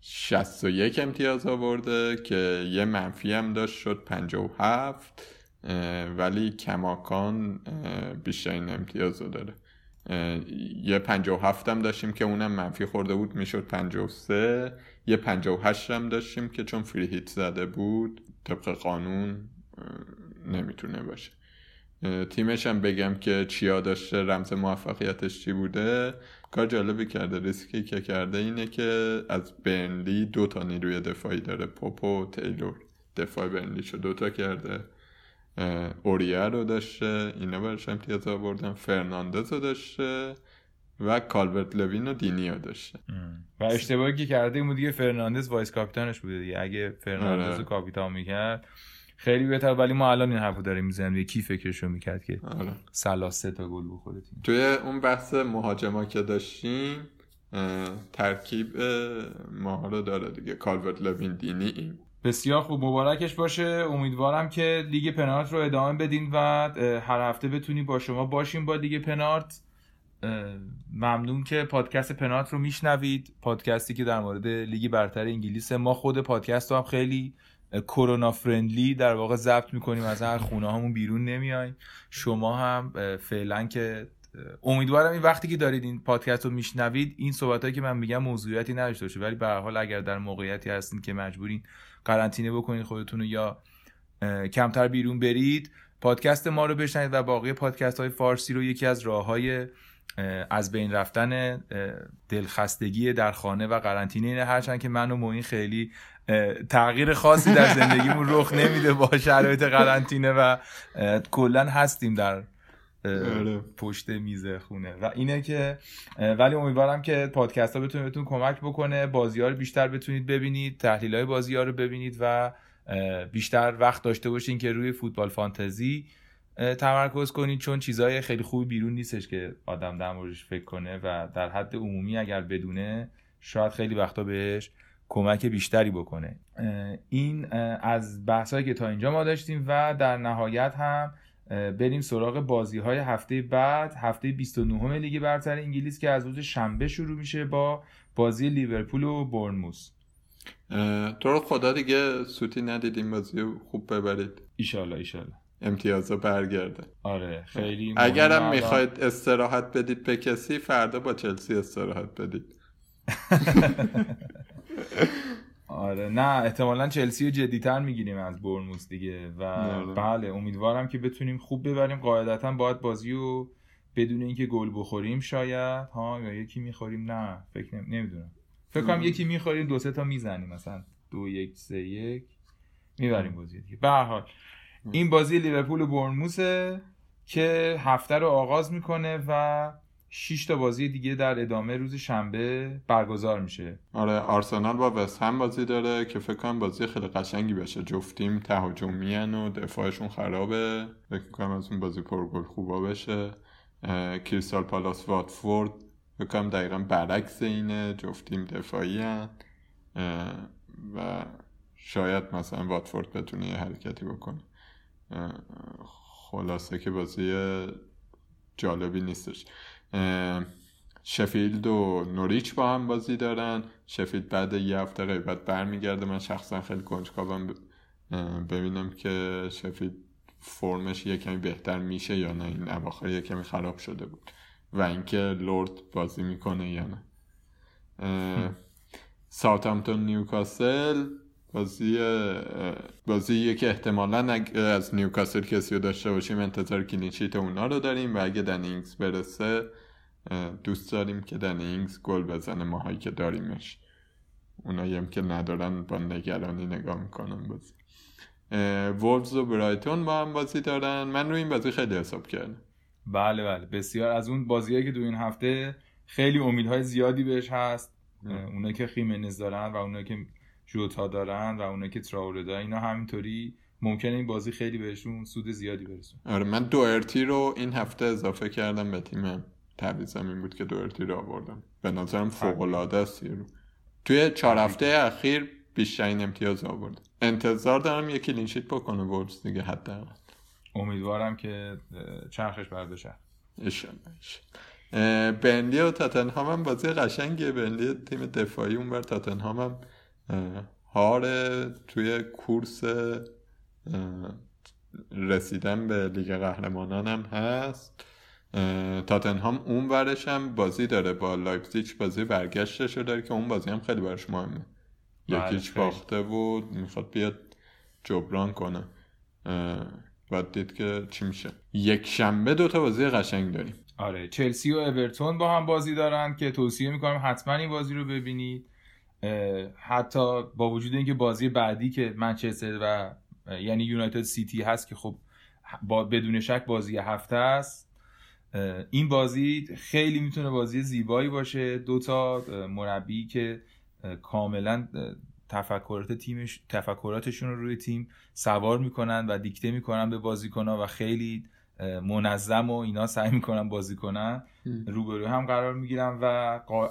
61 امتیاز آورده که یه منفی هم داشت شد 57 اه، ولی کماکان بیشترین امتیاز رو داره. یه 57 هم داشتیم که اونم منفی خورده بود می‌شد 53 یه 58 هم داشتیم که چون فری هیت زده بود طبق قانون نمی‌تونه باشه. تیمش هم بگم که چیا داشته رمز موفقیتش چی بوده؟ کار جالبی کرده. ریسکی که کرده اینه که از برنلی دو تا نیروی دفاعی داره. پوپو و تیلور. دفاع برنلی شو دوتا کرده. اوریه رو داشته. اینا براش امتیاز آوردن. فرناندز رو داشته. و کالورت لوین و دینی رو داشته و اشتباهی که کرده این بود دیگه فرناندز vice captain ش بوده دیگه. اگه فرناندز آره. رو کاپیتان می‌کرد خیلی بهتر ولی ما الان این حرفو داریم می‌زنیم. کی فکرشو می‌کرد که آره. سلا سه تا گل بخوره تیم توی اون بحث مهاجما که داشتیم ترکیب ما رو داره دیگه. کالورت لوین دینی این بسیار خوب. مبارکش باشه. امیدوارم که لیگ پنارت رو ادامه بدین و هر هفته بتونیم با شما باشیم با لیگ پنارت. ممنون که پادکست پنارت رو میشنوید. پادکستی که در مورد لیگ برتر انگلیس ما خود پادکست رو هم خیلی کرونا friendly در واقع ضبط می‌کنیم از هر خونه همون بیرون نمیایم. شما هم فعلا که امیدوارم این وقتی که دارید این پادکست رو میشنوید این صحبت هایی که من میگم موضوعیتی نداشته باشه. ولی به هر حال اگر در موقعیتی هستین که مجبورین قرنطینه بکنید خودتون رو یا کمتر بیرون برید پادکست ما رو بشنوید و باقی پادکست های فارسی رو یکی از راه های از بین رفتن دلخستگی در خانه و قرنطینه هرچند که من و معین خیلی تغییر خاصی در زندگیمون رخ نمیده با شرایط قرنطینه و کلا هستیم در آره. پشت میز خونه. و اینه که ولی امیدوارم که پادکست ها بتونه بهتون کمک بکنه. بازی ها رو بیشتر بتونید ببینید تحلیل های بازی ها رو ببینید و بیشتر وقت داشته باشین که روی فوتبال فانتزی تمرکز کنید. چون چیزهای خیلی خوبی بیرون نیستش که آدم در موردش فکر کنه و در حد عمومی اگر بدونه شاید خیلی وقتا بهش کمک بیشتری بکنه. این از بحثایی که تا اینجا ما داشتیم و در نهایت هم بریم سراغ بازی های هفته بعد هفته 29 لیگ برتر انگلیس که از روز شنبه شروع میشه با بازی لیورپول و برنموس تو رو خدا دیگه سوتی ندید این بازی رو خوب ببرید. ایشالله ایشالله امتیازا برگرده آره خیلی اگرم. می‌خواید استراحت بدید به کسی فردا با چلسی استراحت بدید. <laughs> <laughs> آره. نه احتمالا چلسی رو جدیتر می‌گیریم از برنموس دیگه و آره. بله امیدوارم که بتونیم خوب ببریم. قاعدتا باید بازی رو بدون اینکه گل بخوریم شاید ها یا یکی می‌خوریم؟ نه فکر نمی... نمی‌دونم. فکر کنم یکی می‌خوریم دو سه تا می‌زنیم. مثلا دو یک سه یک. می‌بریم بازی دیگه. به حال این بازی لیورپول و برنموسه که هفته رو آغاز می‌کنه و 6 تا بازی دیگه در ادامه روز شنبه برگزار میشه. آره آرسنال با وست هم بازی داره که فکر کنم بازی خیلی قشنگی بشه. جفتیم تهاجمی و دفاعشون خرابه. فکر کنم از اون بازی پرگل خوبا بشه. کریستال پالاس واتفورد فکر کنم دقیقا برعکس اینه. جفتیم دفاعی. اه، و شاید مثلا واتفورد بتونه یه حرکتی بکنه. خلاصه که بازی جالبی نیستش. شفیلد و نوریچ با هم بازی دارن. شفیلد بعد یه هفته غیبت برمیگرده. من شخصا خیلی کنجکاوم. ببینم که شفیلد فرمش یه کمی بهتر میشه یا نه. این اواخر یه کمی خراب شده بود. و اینکه لورد بازی می‌کنه یا نه. اه، ساوثهامپتون نیوکاسل. بازی بازی که احتمالا از نیوکاسل کسی رو داشته باشیم انتظار clean sheet اونا رو داریم و اگه دنی اینگز برسه دوست داریم که دنی اینگز گل بزنه ماهایی که داریمش. اونایی هم که ندارن با نگرانی نگاه می‌کنن بازی. وولفز و برایتون با هم بازی دارن. من روی این بازی خیلی حساب کردم. بله بله. بسیار. از اون بازیهایی که دو این هفته خیلی امیدهای زیادی بهش هست. اونایی که خیمنز دارن و اونایی که جوتا دارن و اونایی که تراوره دارن اینا همینطوری ممکنه این بازی خیلی بهشون سود زیادی برسون آره من دوئرتی رو این هفته اضافه کردم به تیمم تعویضم این بود که دوئرتی رو آوردم. به نظرم فوق العاده است رو. توی چهار هفته اخیر بیشترین امتیاز آورد. انتظار دارم یه کلینشیت بکنه وولفز دیگه حداقل. امیدوارم که چرخش ایشالله. اه، بنلی و تاتنهام هم بازی قشنگیه. بنلی تیم دفاعی اونور تاتنهام هم هاره توی کورس رسیدن به لیگ قهرمانان هم هست. تاتنهام اون ورش هم بازی داره با لایپزیگ بازی برگشتش رو داره که اون بازی هم خیلی براش مهمه. بله، یک هیچ خیلی. باخته و می‌خواد بیاد جبران کنه. باید دید که چی میشه. یک شنبه دوتا بازی قشنگ داریم. آره چلسی و اورتون با هم بازی دارن که توصیه می‌کنم حتما این بازی رو ببینید. حتی با وجود اینکه بازی بعدی که منچستر و یعنی یونایتد سیتی هست که خب با بدون شک بازی هفته است. این بازی خیلی می‌تونه بازی زیبایی باشه. دو تا مربی که کاملا تفکرات تیمش تفکراتشون رو روی تیم سوار می‌کنن و دیکته می‌کنن به بازیکنها و خیلی منظم و اینا سعی می‌کنن بازی کنن روبروی هم قرار می‌گیرن و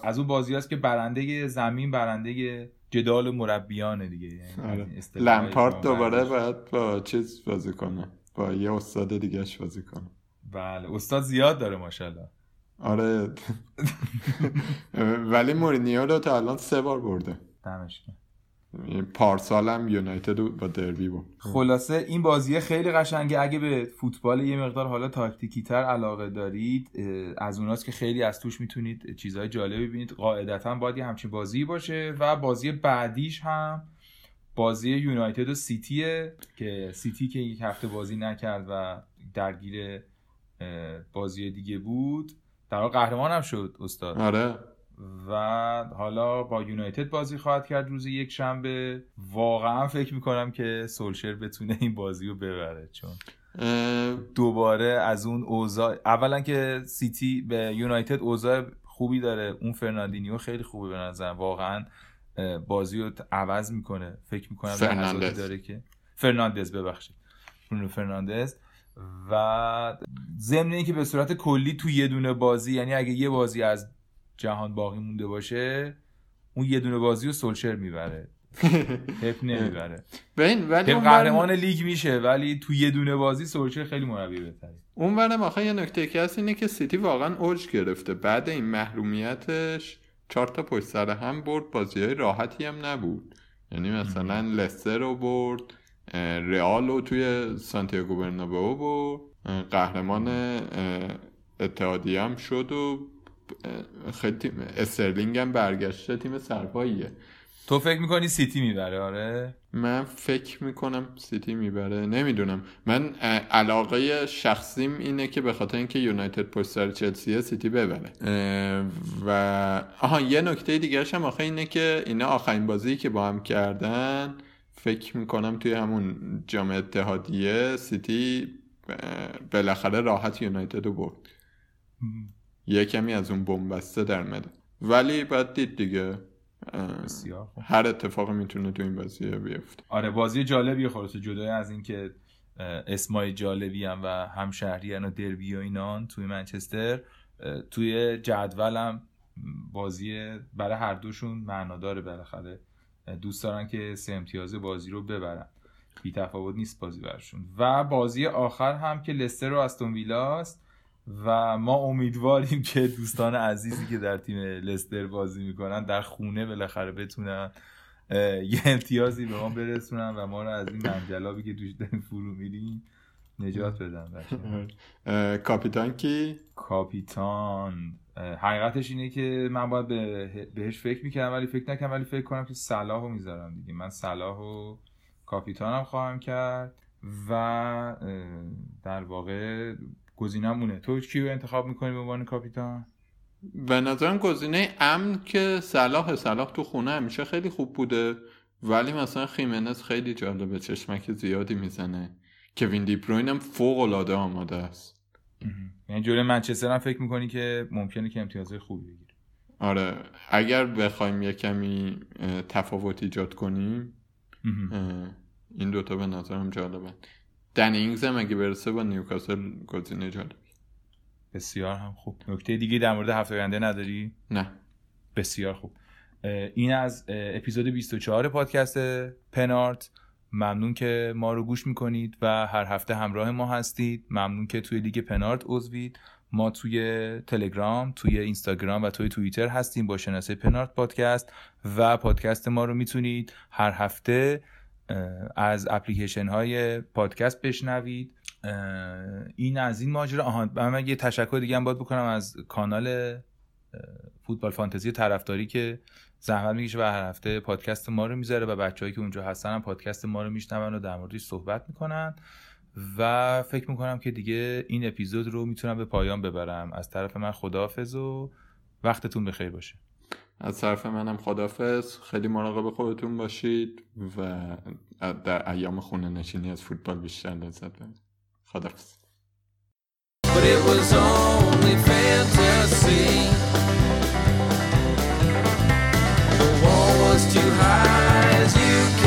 از اون بازی هست که برنده زمین برنده جدال مربیانه دیگه. یعنی آره. لمپارد شما دوباره. باید با چیز بازی کنه. با یه استاد دیگهش بازی کنه. بله. استاد زیاد داره ماشاءالله. آره. <laughs> ولی مورینیو رو تا الان سه بار برده. دمش گرم. پارسال هم یونایتد با دربی بود خلاصه این بازی خیلی قشنگه. اگه به فوتبال یه مقدار حالا تاکتیکی تر علاقه دارید از اوناست که خیلی از توش می‌تونید چیزهای جالب ببینید. قاعدتا باید یه همچین بازی باشه و بازی بعدیش هم بازی یونایتد و سیتیه که سیتی که یک هفته بازی نکرد و درگیر بازی دیگه بود. در قهرمان هم شد استاد. آره. و حالا با یونایتد بازی خواهد کرد روز یک شنبه. واقعا فکر می‌کنم که سولشر بتونه این بازی رو ببره چون دوباره از اون اوضاع اولا که سیتی به یونایتد اوضاع خوبی داره اون فرناندینیو خیلی خوبه به نظر واقعا بازی رو عوض می‌کنه. فکر می‌کنم فرناندز. داره که فرناندز ببخشید. برونو فرناندز. و ضمن اینکه به صورت کلی تو یه دونه بازی یعنی اگه یه بازی از جهان باقی مونده باشه اون یه دونه بازی رو سولشر می‌بره. پپ نمی‌بره. ببین ولی اون قهرمان لیگ میشه ولی تو یه دونه بازی سولشر خیلی مربی بهتره. اون برم آخه یه نکته که هست اینه که سیتی واقعا اوج گرفته. بعد این محرومیتش چهار تا پشت سر هم برد بازی های راحتی هم نبود. یعنی مثلا لستر رو برد رئال رو توی سانتیاگو برنابئو برد قهرمان اتحادیه هم شد و خیلی تیم استرلینگ هم برگشته تیم سرپاییه تو فکر می‌کنی سیتی می‌بره؟ آره. من فکر می‌کنم سیتی می‌بره. نمی‌دونم. من علاقه شخصیم اینه که به خاطر اینکه یونایتد پشت سر چلسیه سیتی ببره. اه، و آها یه نکته دیگه هم آخه اینه که اینا آخرین بازی که با هم کردن فکر می‌کنم توی همون جام اتحادیه سیتی بالاخره راحت یونایتد رو برد. یه کمی از اون بنبسته در مده ولی باید دید دیگه بسیار. هر اتفاقی می‌تونه تو این بازی بیفته. آره بازی جالبیه خلاصه جدای از اینکه اسمای جالبی هم و همشهری و دربی و اینان توی منچستر توی جدولم بازی برای هر دوشون معناداره بالاخره. دوست دارن که سه امتیاز بازی رو ببرن. بی تفاوت نیست بازی برشون و بازی آخر هم که لستر و استون ویلاست. و ما امیدواریم که دوستان عزیزی که در تیم لستر بازی می‌کنن در خونه بالاخره بتونن یه امتیازی به ما برسونن و ما رو از این منجلابی که توش داریم فرو میریم نجات بدن کاپیتان کی؟ کاپیتان. حقیقتش اینه که من باید به بهش فکر می‌کردم ولی فکر نکنم ولی فکر کنم که صلاح رو می‌ذارم دیگه. من صلاح و کاپیتانم خواهم کرد و در واقع گزینمونه تو کیو انتخاب می‌کنی به عنوان کاپیتان؟ به نظرم گزینه امن که صلاح صلاح تو خونه همیشه خیلی خوب بوده ولی مثلا خیمنز خیلی جالبه چشمک زیادی می‌زنه کوین دیبروین هم فوق العاده آماده است. یعنی جلوی منچستر هم فکر می‌کنی که ممکنه که امتیازهای خوبی بگیره. آره. اگر بخوایم یه کمی تفاوت ایجاد کنیم این دوتا به نظرم جالبه دن اینگز هم اگه برسه با نیوکاسل گزینه جالب بسیار هم خوب. نکته دیگه در مورد هفته آینده نداری؟ نه. بسیار خوب. این از اپیزود 24 پادکست پنارت. ممنون که ما رو گوش می‌کنید و هر هفته همراه ما هستید. ممنون که توی لیگ پنارت عضوید. ما توی تلگرام توی اینستاگرام و توی توییتر هستیم با شناسه پنارت پادکست و پادکست ما رو می‌تونید هر هفته از اپلیکیشن های پادکست بشنوید. این از این ماجرا. آها من یه تشکر دیگه هم باید بکنم از کانال فوتبال فانتزی طرفداری که زحمت می‌کشه و هر هفته پادکست ما رو می‌ذاره و بچههایی که اونجا هستن هم پادکست ما رو میشنون و در موردش صحبت می‌کنن. و فکر می‌کنم که دیگه این اپیزود رو می‌تونم به پایان ببرم. از طرف من خداحافظ و وقتتون بخیر باشه. از طرف منم خدافز خیلی مراقب خودتون باشید و در ایام خونه نشینی از فوتبال بیشتر لذت ببرید. خدافز But